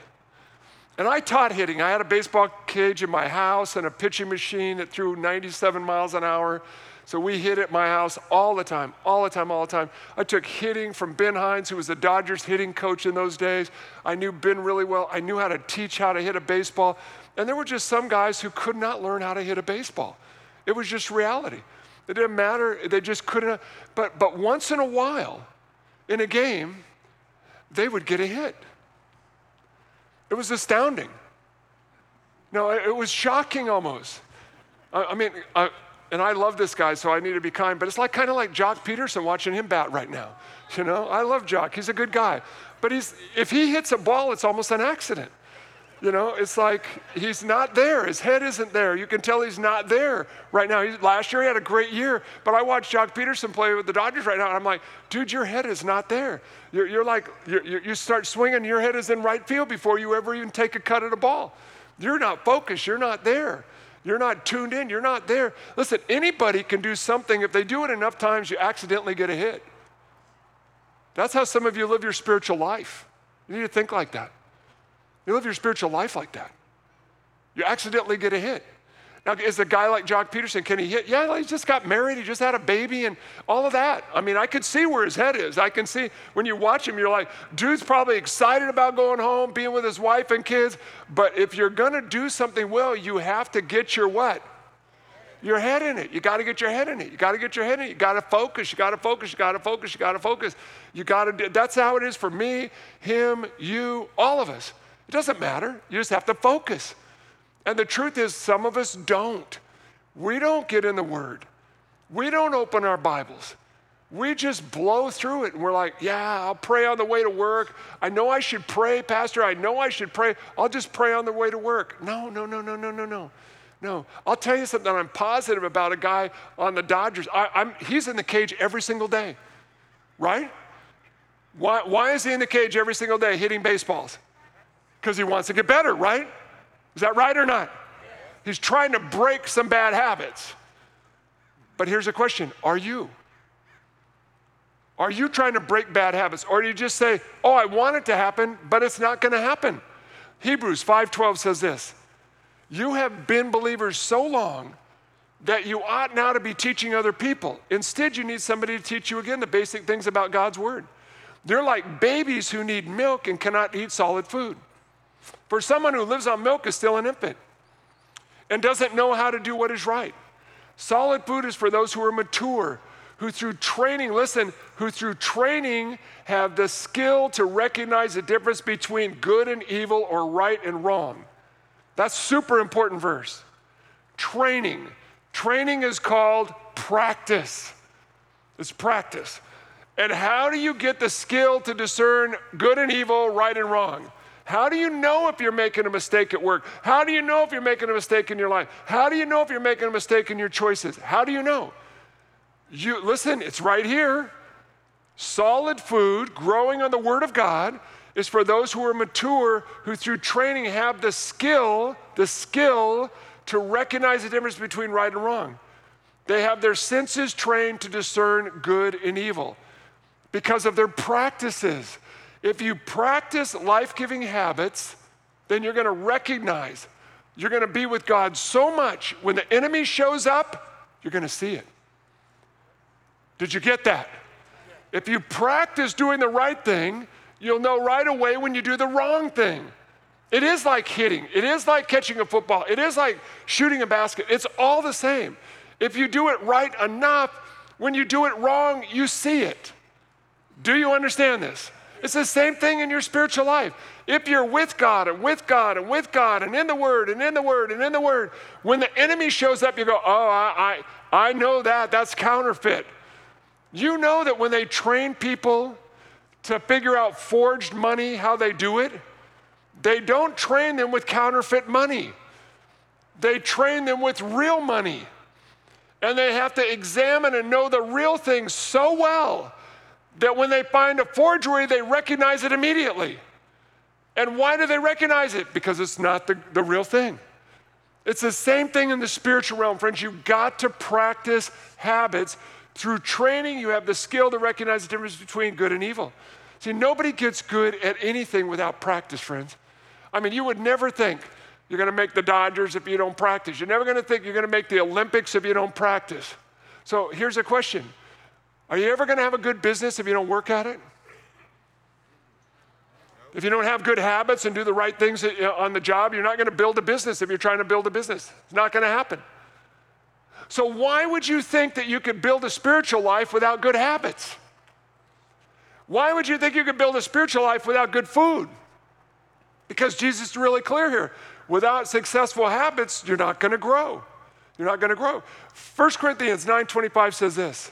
And I taught hitting. I had a baseball cage in my house and a pitching machine that threw 97 miles an hour. So we hit at my house all the time, all the time, all the time. I took hitting from Ben Hines, who was the Dodgers hitting coach in those days. I knew Ben really well. I knew how to teach how to hit a baseball. And there were just some guys who could not learn how to hit a baseball. It was just reality. It didn't matter. They just couldn't. But, but once in a while, in a game, they would get a hit. It was astounding. No, it was shocking almost. I, I mean, I, and I love this guy, so I need to be kind, but it's like kind of like Joc Pederson watching him bat right now. You know, I love Joc. He's a good guy. But he's, if he hits a ball, it's almost an accident. You know, it's like he's not there. His head isn't there. You can tell he's not there right now. He, last year he had a great year, but I watched Joc Pederson play with the Dodgers right now, and I'm like, dude, your head is not there. You're, you're like, you're, you you start swinging, your head is in right field before you ever even take a cut at a ball. You're not focused. You're not there. You're not tuned in. You're not there. Listen, anybody can do something. If they do it enough times, you accidentally get a hit. That's how some of you live your spiritual life. You need to think like that. You live your spiritual life like that. You accidentally get a hit. Now, is a guy like Joc Pederson, can he hit? Yeah, he just got married, he just had a baby, and all of that. I mean, I could see where his head is. I can see when you watch him, you're like, dude's probably excited about going home, being with his wife and kids. But if you're gonna do something well, you have to get your what? Your head in it. You got to get your head in it. You got to get your head in it. You got to focus. You got to focus. You got to focus. You got to focus. You got to. do. That's how it is for me, him, you, all of us. It doesn't matter. You just have to focus. And the truth is, some of us don't. We don't get in the Word. We don't open our Bibles. we just blow through it and we're like, yeah, I'll pray on the way to work. I know I should pray, Pastor. I know I should pray. I'll just pray on the way to work. No, no, no, no, no, no, no. No. I'll tell you something I'm positive about a guy on the Dodgers. I, he's in the cage every single day, right? Why, why is he in the cage every single day hitting baseballs? Because he wants to get better, right? Is that right or not? He's trying to break some bad habits. But here's a question Are you? Are you trying to break bad habits? Or do you just say, oh, I want it to happen, but it's not going to happen? Hebrews 5:12 says this. You have been believers so long that you ought now to be teaching other people. Instead, you need somebody to teach you again the basic things about God's word. They're like babies who need milk and cannot eat solid food. For someone who lives on milk is still an infant and doesn't know how to do what is right. Solid food is for those who are mature, who through training, listen, who through training have the skill to recognize the difference between good and evil or right and wrong. That's super important verse. Training. Training is called practice. It's practice. And how do you get the skill to discern good and evil, right and wrong? How do you know if you're making a mistake at work? How do you know if you're making a mistake in your life? How do you know if you're making a mistake in your choices? How do you know? You listen, it's right here. Solid food, growing on the word of God, is for those who are mature, who through training have the skill, the skill to recognize the difference between right and wrong. They have their senses trained to discern good and evil because of their practices. If you practice life giving habits, then you're going to recognize, you're going to be with God so much. When the enemy shows up, you're going to see it. Did you get that? If you practice doing the right thing, you'll know right away when you do the wrong thing. It is like hitting, it is like catching a football, it is like shooting a basket. It's all the same. If you do it right enough, when you do it wrong, you see it. Do you understand this? It's the same thing in your spiritual life. If you're with God and with God and with God and in the Word and in the Word and in the Word, when the enemy shows up, you go, Oh, I, I, I know that. That's counterfeit. You know that when they train people to figure out forged money, how they do it, they don't train them with counterfeit money. They train them with real money. And they have to examine and know the real thing so well that when they find a forgery, they recognize it immediately. And why do they recognize it? Because it's not the, the real thing. It's the same thing in the spiritual realm, friends. You've got to practice habits. Through training, you have the skill to recognize the difference between good and evil. See, nobody gets good at anything without practice, friends. I mean, you would never think you're going to make the Dodgers if you don't practice. You're never going to think you're going to make the Olympics if you don't practice. So here's a question Are you ever going to have a good business if you don't work at it? If you don't have good habits and do the right things uh, on the job, you're not going to build a business if you're trying to build a business. It's not going to happen. So, why would you think that you could build a spiritual life without good habits? Why would you think you could build a spiritual life without good food? Because Jesus is really clear here. Without successful habits, you're not going to grow. You're not going to grow. 1 Corinthians 9:25 says this.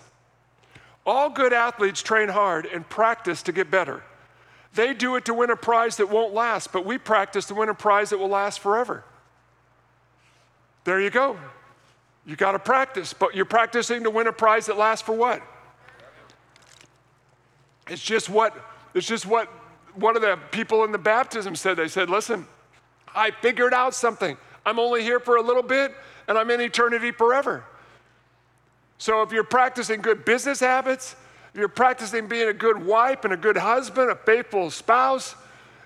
All good athletes train hard and practice to get better. They do it to win a prize that won't last, but we practice to win a prize that will last forever. There you go. You got to practice, but you're practicing to win a prize that lasts for what? It's just what it's just what one of the people in the baptism said. They said, "Listen, I figured out something. I'm only here for a little bit and I'm in eternity forever." So if you're practicing good business habits, if you're practicing being a good wife and a good husband, a faithful spouse,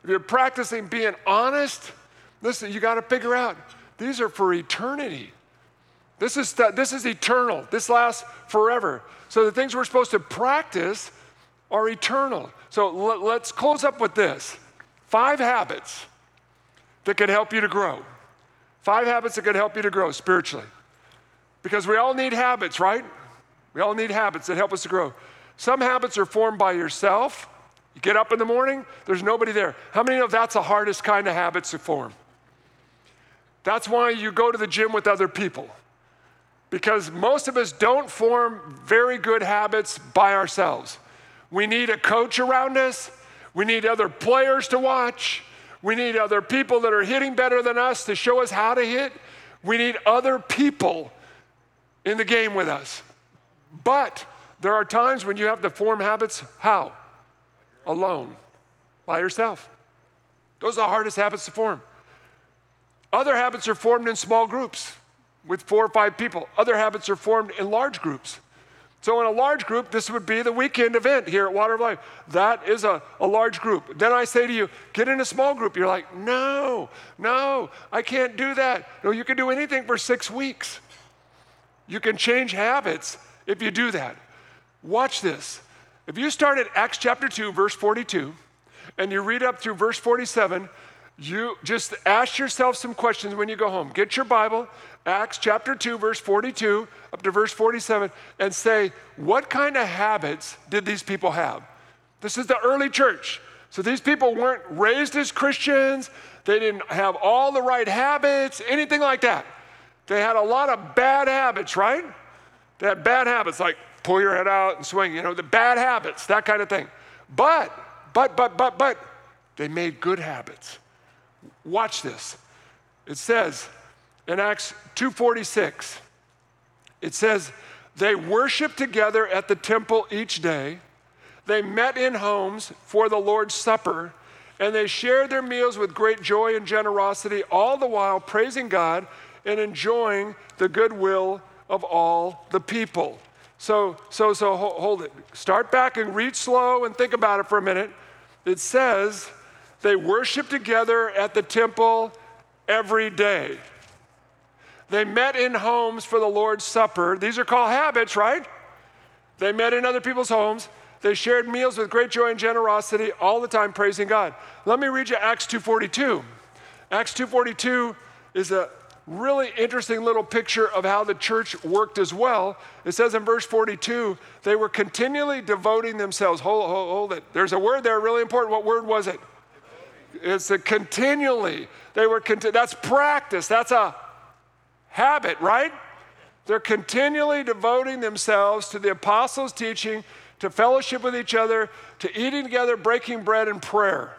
if you're practicing being honest, listen, you got to figure out these are for eternity. This is, this is eternal. This lasts forever. So the things we're supposed to practice are eternal. So let, let's close up with this five habits that can help you to grow. Five habits that can help you to grow spiritually. Because we all need habits, right? We all need habits that help us to grow. Some habits are formed by yourself. You get up in the morning, there's nobody there. How many know that's the hardest kind of habits to form? That's why you go to the gym with other people because most of us don't form very good habits by ourselves. We need a coach around us, we need other players to watch, we need other people that are hitting better than us to show us how to hit. We need other people in the game with us. But there are times when you have to form habits how? Alone, by yourself. Those are the hardest habits to form. Other habits are formed in small groups with four or five people. Other habits are formed in large groups. So, in a large group, this would be the weekend event here at Water of Life. That is a, a large group. Then I say to you, get in a small group. You're like, no, no, I can't do that. No, you can do anything for six weeks. You can change habits if you do that. Watch this. If you start at Acts chapter 2, verse 42, and you read up through verse 47, you just ask yourself some questions when you go home. Get your Bible, Acts chapter 2, verse 42 up to verse 47, and say, what kind of habits did these people have? This is the early church. So these people weren't raised as Christians, they didn't have all the right habits, anything like that. They had a lot of bad habits, right? They had bad habits like pull your head out and swing, you know, the bad habits, that kind of thing. But, but, but, but, but, they made good habits. Watch this. It says in Acts 2:46, it says, they worshiped together at the temple each day. They met in homes for the Lord's Supper, and they shared their meals with great joy and generosity, all the while praising God and enjoying the goodwill of all the people. So, so, so hold it. Start back and read slow and think about it for a minute. It says they worship together at the temple every day. They met in homes for the Lord's Supper. These are called habits, right? They met in other people's homes. They shared meals with great joy and generosity all the time praising God. Let me read you Acts 2:42. Acts 2:42 is a really interesting little picture of how the church worked as well. It says in verse 42, they were continually devoting themselves. Hold, hold, hold it. There's a word there really important. What word was it? It's a continually. They were conti- that's practice. That's a habit, right? They're continually devoting themselves to the apostles' teaching, to fellowship with each other, to eating together, breaking bread, and prayer.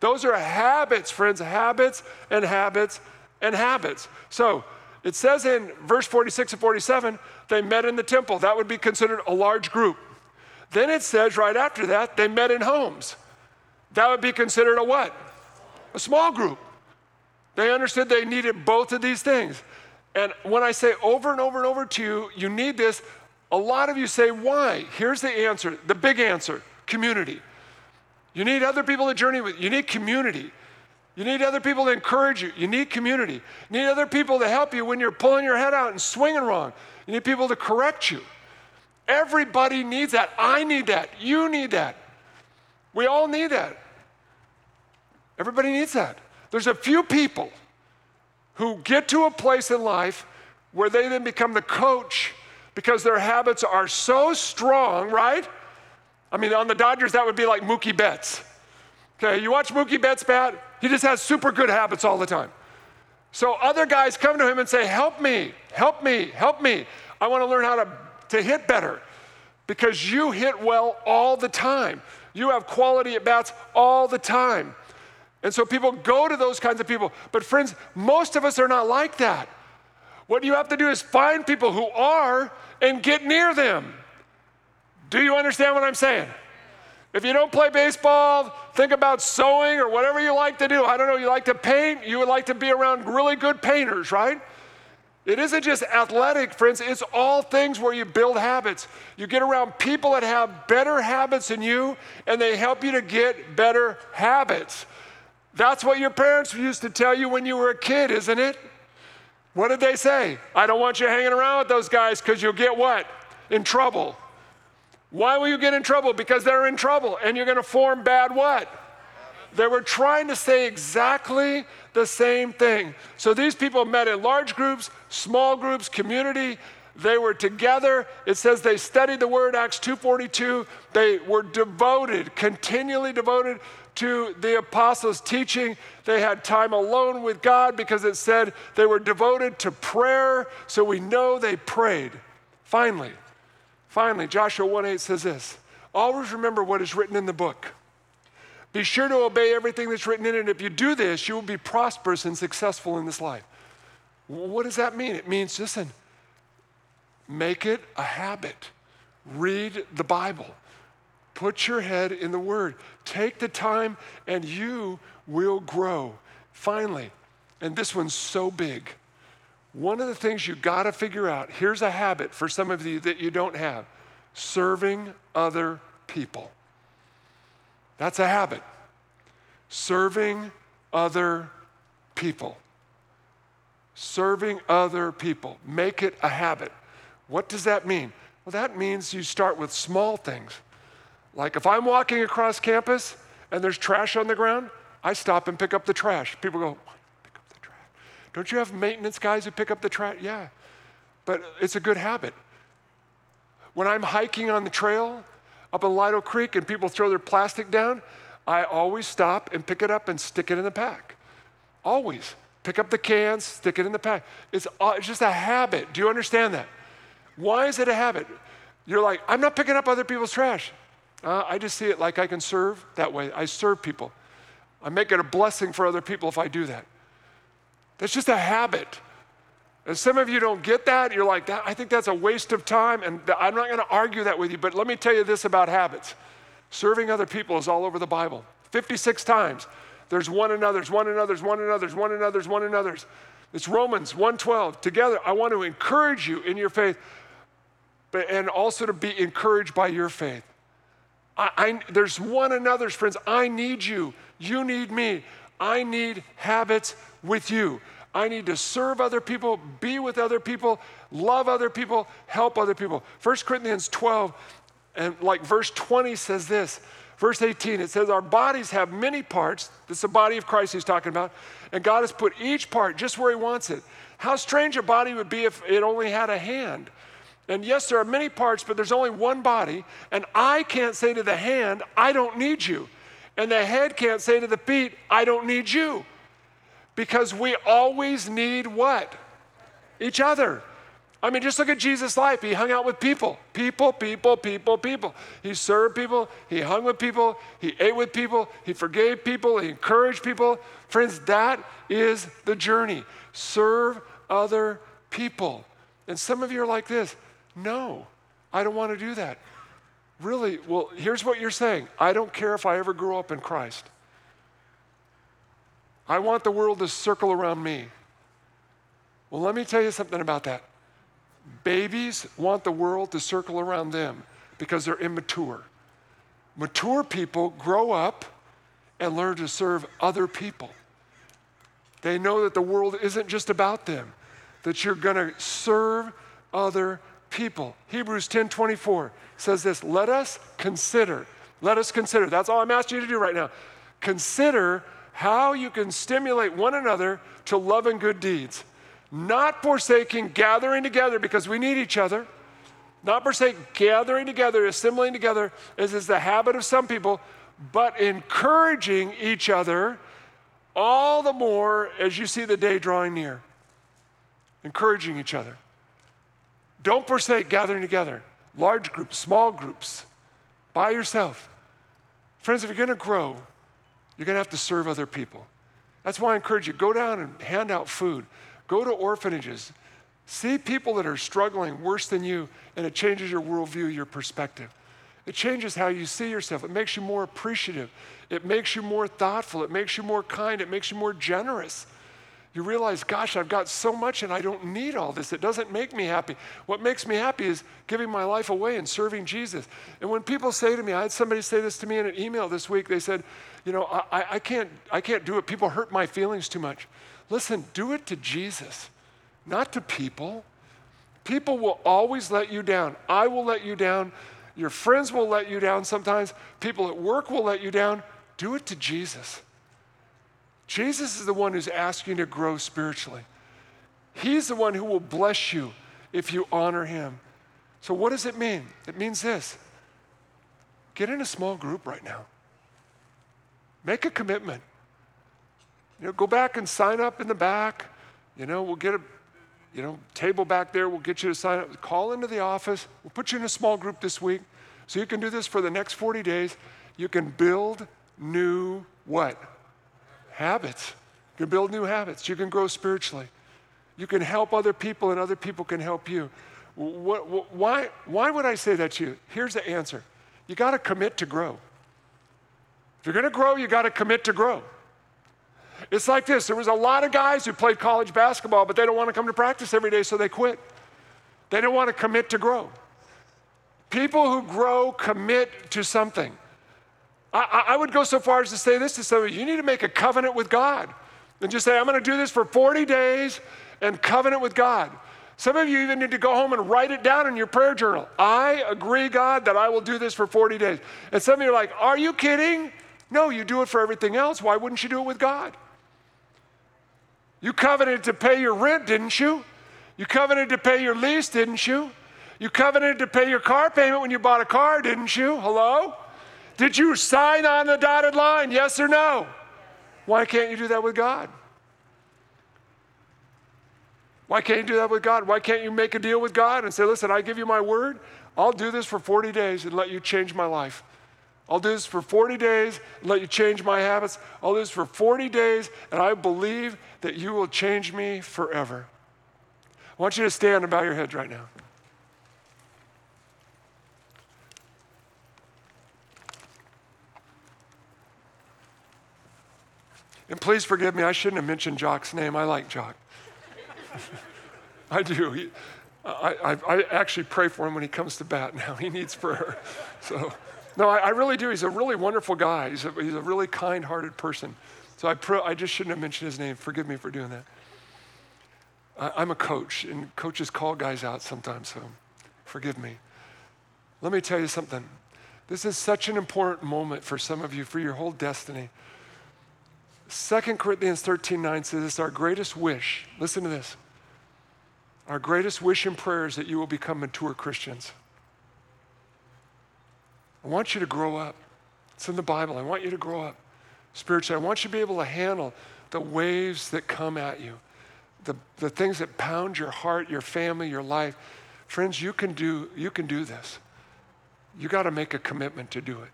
Those are habits, friends, habits and habits and habits. So it says in verse 46 and 47, they met in the temple. That would be considered a large group. Then it says right after that, they met in homes. That would be considered a what? A small group. They understood they needed both of these things. And when I say over and over and over to you, you need this, a lot of you say, why? Here's the answer, the big answer community. You need other people to journey with. You need community. You need other people to encourage you. You need community. You need other people to help you when you're pulling your head out and swinging wrong. You need people to correct you. Everybody needs that. I need that. You need that. We all need that. Everybody needs that. There's a few people who get to a place in life where they then become the coach because their habits are so strong, right? I mean, on the Dodgers, that would be like Mookie Betts. Okay, you watch Mookie Betts bat, he just has super good habits all the time. So other guys come to him and say, Help me, help me, help me. I want to learn how to, to hit better because you hit well all the time. You have quality at bats all the time. And so people go to those kinds of people. But friends, most of us are not like that. What you have to do is find people who are and get near them. Do you understand what I'm saying? If you don't play baseball, think about sewing or whatever you like to do. I don't know, you like to paint, you would like to be around really good painters, right? It isn't just athletic, friends, it's all things where you build habits. You get around people that have better habits than you, and they help you to get better habits. That's what your parents used to tell you when you were a kid, isn't it? What did they say? I don't want you hanging around with those guys because you'll get what? In trouble. Why will you get in trouble? Because they're in trouble and you're going to form bad what? They were trying to say exactly the same thing. So these people met in large groups, small groups, community. They were together. It says they studied the word, Acts 2.42. They were devoted, continually devoted to the apostles' teaching. They had time alone with God because it said they were devoted to prayer, so we know they prayed. Finally, finally, Joshua 1 8 says this Always remember what is written in the book. Be sure to obey everything that's written in it. If you do this, you will be prosperous and successful in this life. What does that mean? It means, listen, make it a habit. Read the Bible. Put your head in the Word. Take the time, and you will grow. Finally, and this one's so big. One of the things you got to figure out here's a habit for some of you that you don't have serving other people. That's a habit. Serving other people. Serving other people. Make it a habit. What does that mean? Well, that means you start with small things. Like if I'm walking across campus and there's trash on the ground, I stop and pick up the trash. People go, "Why pick up the trash? Don't you have maintenance guys who pick up the trash? Yeah. But it's a good habit. When I'm hiking on the trail up in Lytle Creek and people throw their plastic down, I always stop and pick it up and stick it in the pack. Always. Pick up the cans, stick it in the pack. It's, it's just a habit. Do you understand that? Why is it a habit? You're like, I'm not picking up other people's trash. Uh, I just see it like I can serve that way. I serve people. I make it a blessing for other people if I do that. That's just a habit. And some of you don't get that. You're like, that, I think that's a waste of time. And I'm not going to argue that with you. But let me tell you this about habits serving other people is all over the Bible 56 times. There's one another's, one another's, one another's, one another's, one another's. It's Romans 1:12. Together, I want to encourage you in your faith, but and also to be encouraged by your faith. I, I, there's one another's, friends. I need you. You need me. I need habits with you. I need to serve other people, be with other people, love other people, help other people. 1 Corinthians 12 and like verse 20 says this. Verse 18, it says, Our bodies have many parts. This is the body of Christ he's talking about. And God has put each part just where he wants it. How strange a body would be if it only had a hand. And yes, there are many parts, but there's only one body. And I can't say to the hand, I don't need you. And the head can't say to the feet, I don't need you. Because we always need what? Each other. I mean, just look at Jesus' life. He hung out with people, people, people, people, people. He served people, he hung with people, he ate with people, he forgave people, he encouraged people. Friends, that is the journey. Serve other people. And some of you are like this no, I don't want to do that. Really? Well, here's what you're saying I don't care if I ever grow up in Christ. I want the world to circle around me. Well, let me tell you something about that. Babies want the world to circle around them because they're immature. Mature people grow up and learn to serve other people. They know that the world isn't just about them, that you're going to serve other people. Hebrews 10:24 says this, "Let us consider. Let us consider. That's all I'm asking you to do right now. Consider how you can stimulate one another to love and good deeds, not forsaking gathering together because we need each other. Not forsake gathering together, assembling together, as is the habit of some people, but encouraging each other all the more as you see the day drawing near. Encouraging each other. Don't forsake gathering together, large groups, small groups, by yourself. Friends, if you're going to grow, you're going to have to serve other people. That's why I encourage you go down and hand out food, go to orphanages, see people that are struggling worse than you, and it changes your worldview, your perspective. It changes how you see yourself. It makes you more appreciative. It makes you more thoughtful. It makes you more kind. It makes you more generous. You realize, gosh, I've got so much and I don't need all this. It doesn't make me happy. What makes me happy is giving my life away and serving Jesus. And when people say to me, I had somebody say this to me in an email this week, they said, you know, I, I, can't, I can't do it. People hurt my feelings too much. Listen, do it to Jesus, not to people. People will always let you down. I will let you down. Your friends will let you down sometimes. People at work will let you down. Do it to Jesus. Jesus is the one who's asking to grow spiritually. He's the one who will bless you if you honor him. So, what does it mean? It means this get in a small group right now. Make a commitment. You know, go back and sign up in the back. You know, we'll get a you know, table back there, we'll get you to sign up. Call into the office. We'll put you in a small group this week. So you can do this for the next 40 days. You can build new what? Habits. You can build new habits. You can grow spiritually. You can help other people, and other people can help you. What, why, why would I say that to you? Here's the answer you got to commit to grow. If you're going to grow, you got to commit to grow. It's like this there was a lot of guys who played college basketball, but they don't want to come to practice every day, so they quit. They don't want to commit to grow. People who grow commit to something. I, I would go so far as to say this to some of you you need to make a covenant with God and just say, I'm going to do this for 40 days and covenant with God. Some of you even need to go home and write it down in your prayer journal. I agree, God, that I will do this for 40 days. And some of you are like, Are you kidding? No, you do it for everything else. Why wouldn't you do it with God? You covenanted to pay your rent, didn't you? You covenanted to pay your lease, didn't you? You covenanted to pay your car payment when you bought a car, didn't you? Hello? Did you sign on the dotted line? Yes or no? Why can't you do that with God? Why can't you do that with God? Why can't you make a deal with God and say, listen, I give you my word. I'll do this for 40 days and let you change my life. I'll do this for 40 days and let you change my habits. I'll do this for 40 days and I believe that you will change me forever. I want you to stand and bow your heads right now. And please forgive me, I shouldn't have mentioned Joc's name. I like Joc. I do. He, I, I, I, actually pray for him when he comes to bat now. He needs prayer. So, no, I, I really do. He's a really wonderful guy. He's a, he's a really kind hearted person. So I, I just shouldn't have mentioned his name. Forgive me for doing that. I, I'm a coach, and coaches call guys out sometimes, so forgive me. Let me tell you something. This is such an important moment for some of you, for your whole destiny. 2 Corinthians 13 9 says it's our greatest wish. Listen to this. Our greatest wish and prayer is that you will become mature Christians. I want you to grow up. It's in the Bible. I want you to grow up spiritually. I want you to be able to handle the waves that come at you, the, the things that pound your heart, your family, your life. Friends, you can do, you can do this. You got to make a commitment to do it.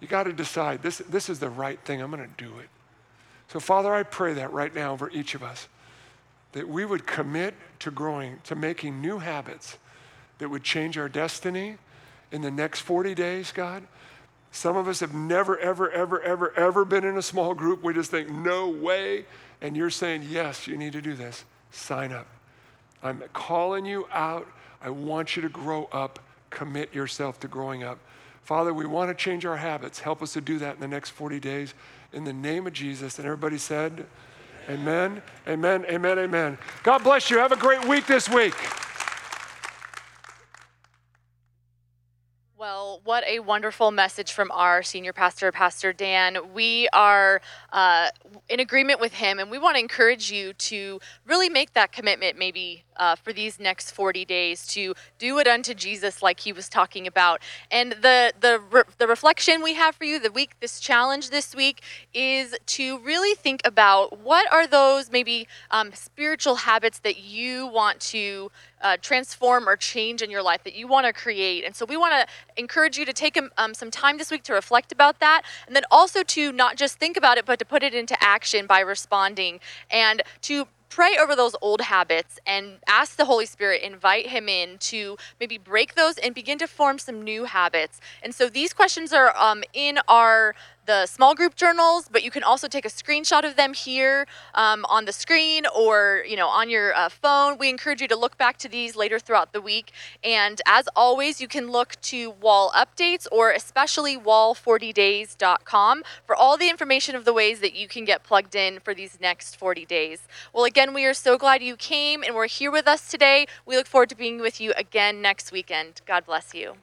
You got to decide this, this is the right thing. I'm going to do it. So, Father, I pray that right now over each of us, that we would commit to growing, to making new habits that would change our destiny in the next 40 days, God. Some of us have never, ever, ever, ever, ever been in a small group. We just think, no way. And you're saying, yes, you need to do this. Sign up. I'm calling you out. I want you to grow up. Commit yourself to growing up. Father, we want to change our habits. Help us to do that in the next 40 days in the name of Jesus. And everybody said, Amen, amen, amen, amen. God bless you. Have a great week this week. Well, what a wonderful message from our senior pastor, Pastor Dan. We are uh, in agreement with him, and we want to encourage you to really make that commitment maybe uh, for these next 40 days to do it unto Jesus, like he was talking about. And the, the, re- the reflection we have for you, the week, this challenge this week, is to really think about what are those maybe um, spiritual habits that you want to uh, transform or change in your life that you want to create. And so we want to encourage you to take um, um, some time this week to reflect about that, and then also to not just think about it, but to put it into action by responding and to pray over those old habits and ask the Holy Spirit, invite Him in to maybe break those and begin to form some new habits. And so these questions are um, in our the small group journals, but you can also take a screenshot of them here um, on the screen or you know on your uh, phone. We encourage you to look back to these later throughout the week. And as always, you can look to Wall updates or especially wall40days.com for all the information of the ways that you can get plugged in for these next 40 days. Well, again, we are so glad you came and were here with us today. We look forward to being with you again next weekend. God bless you.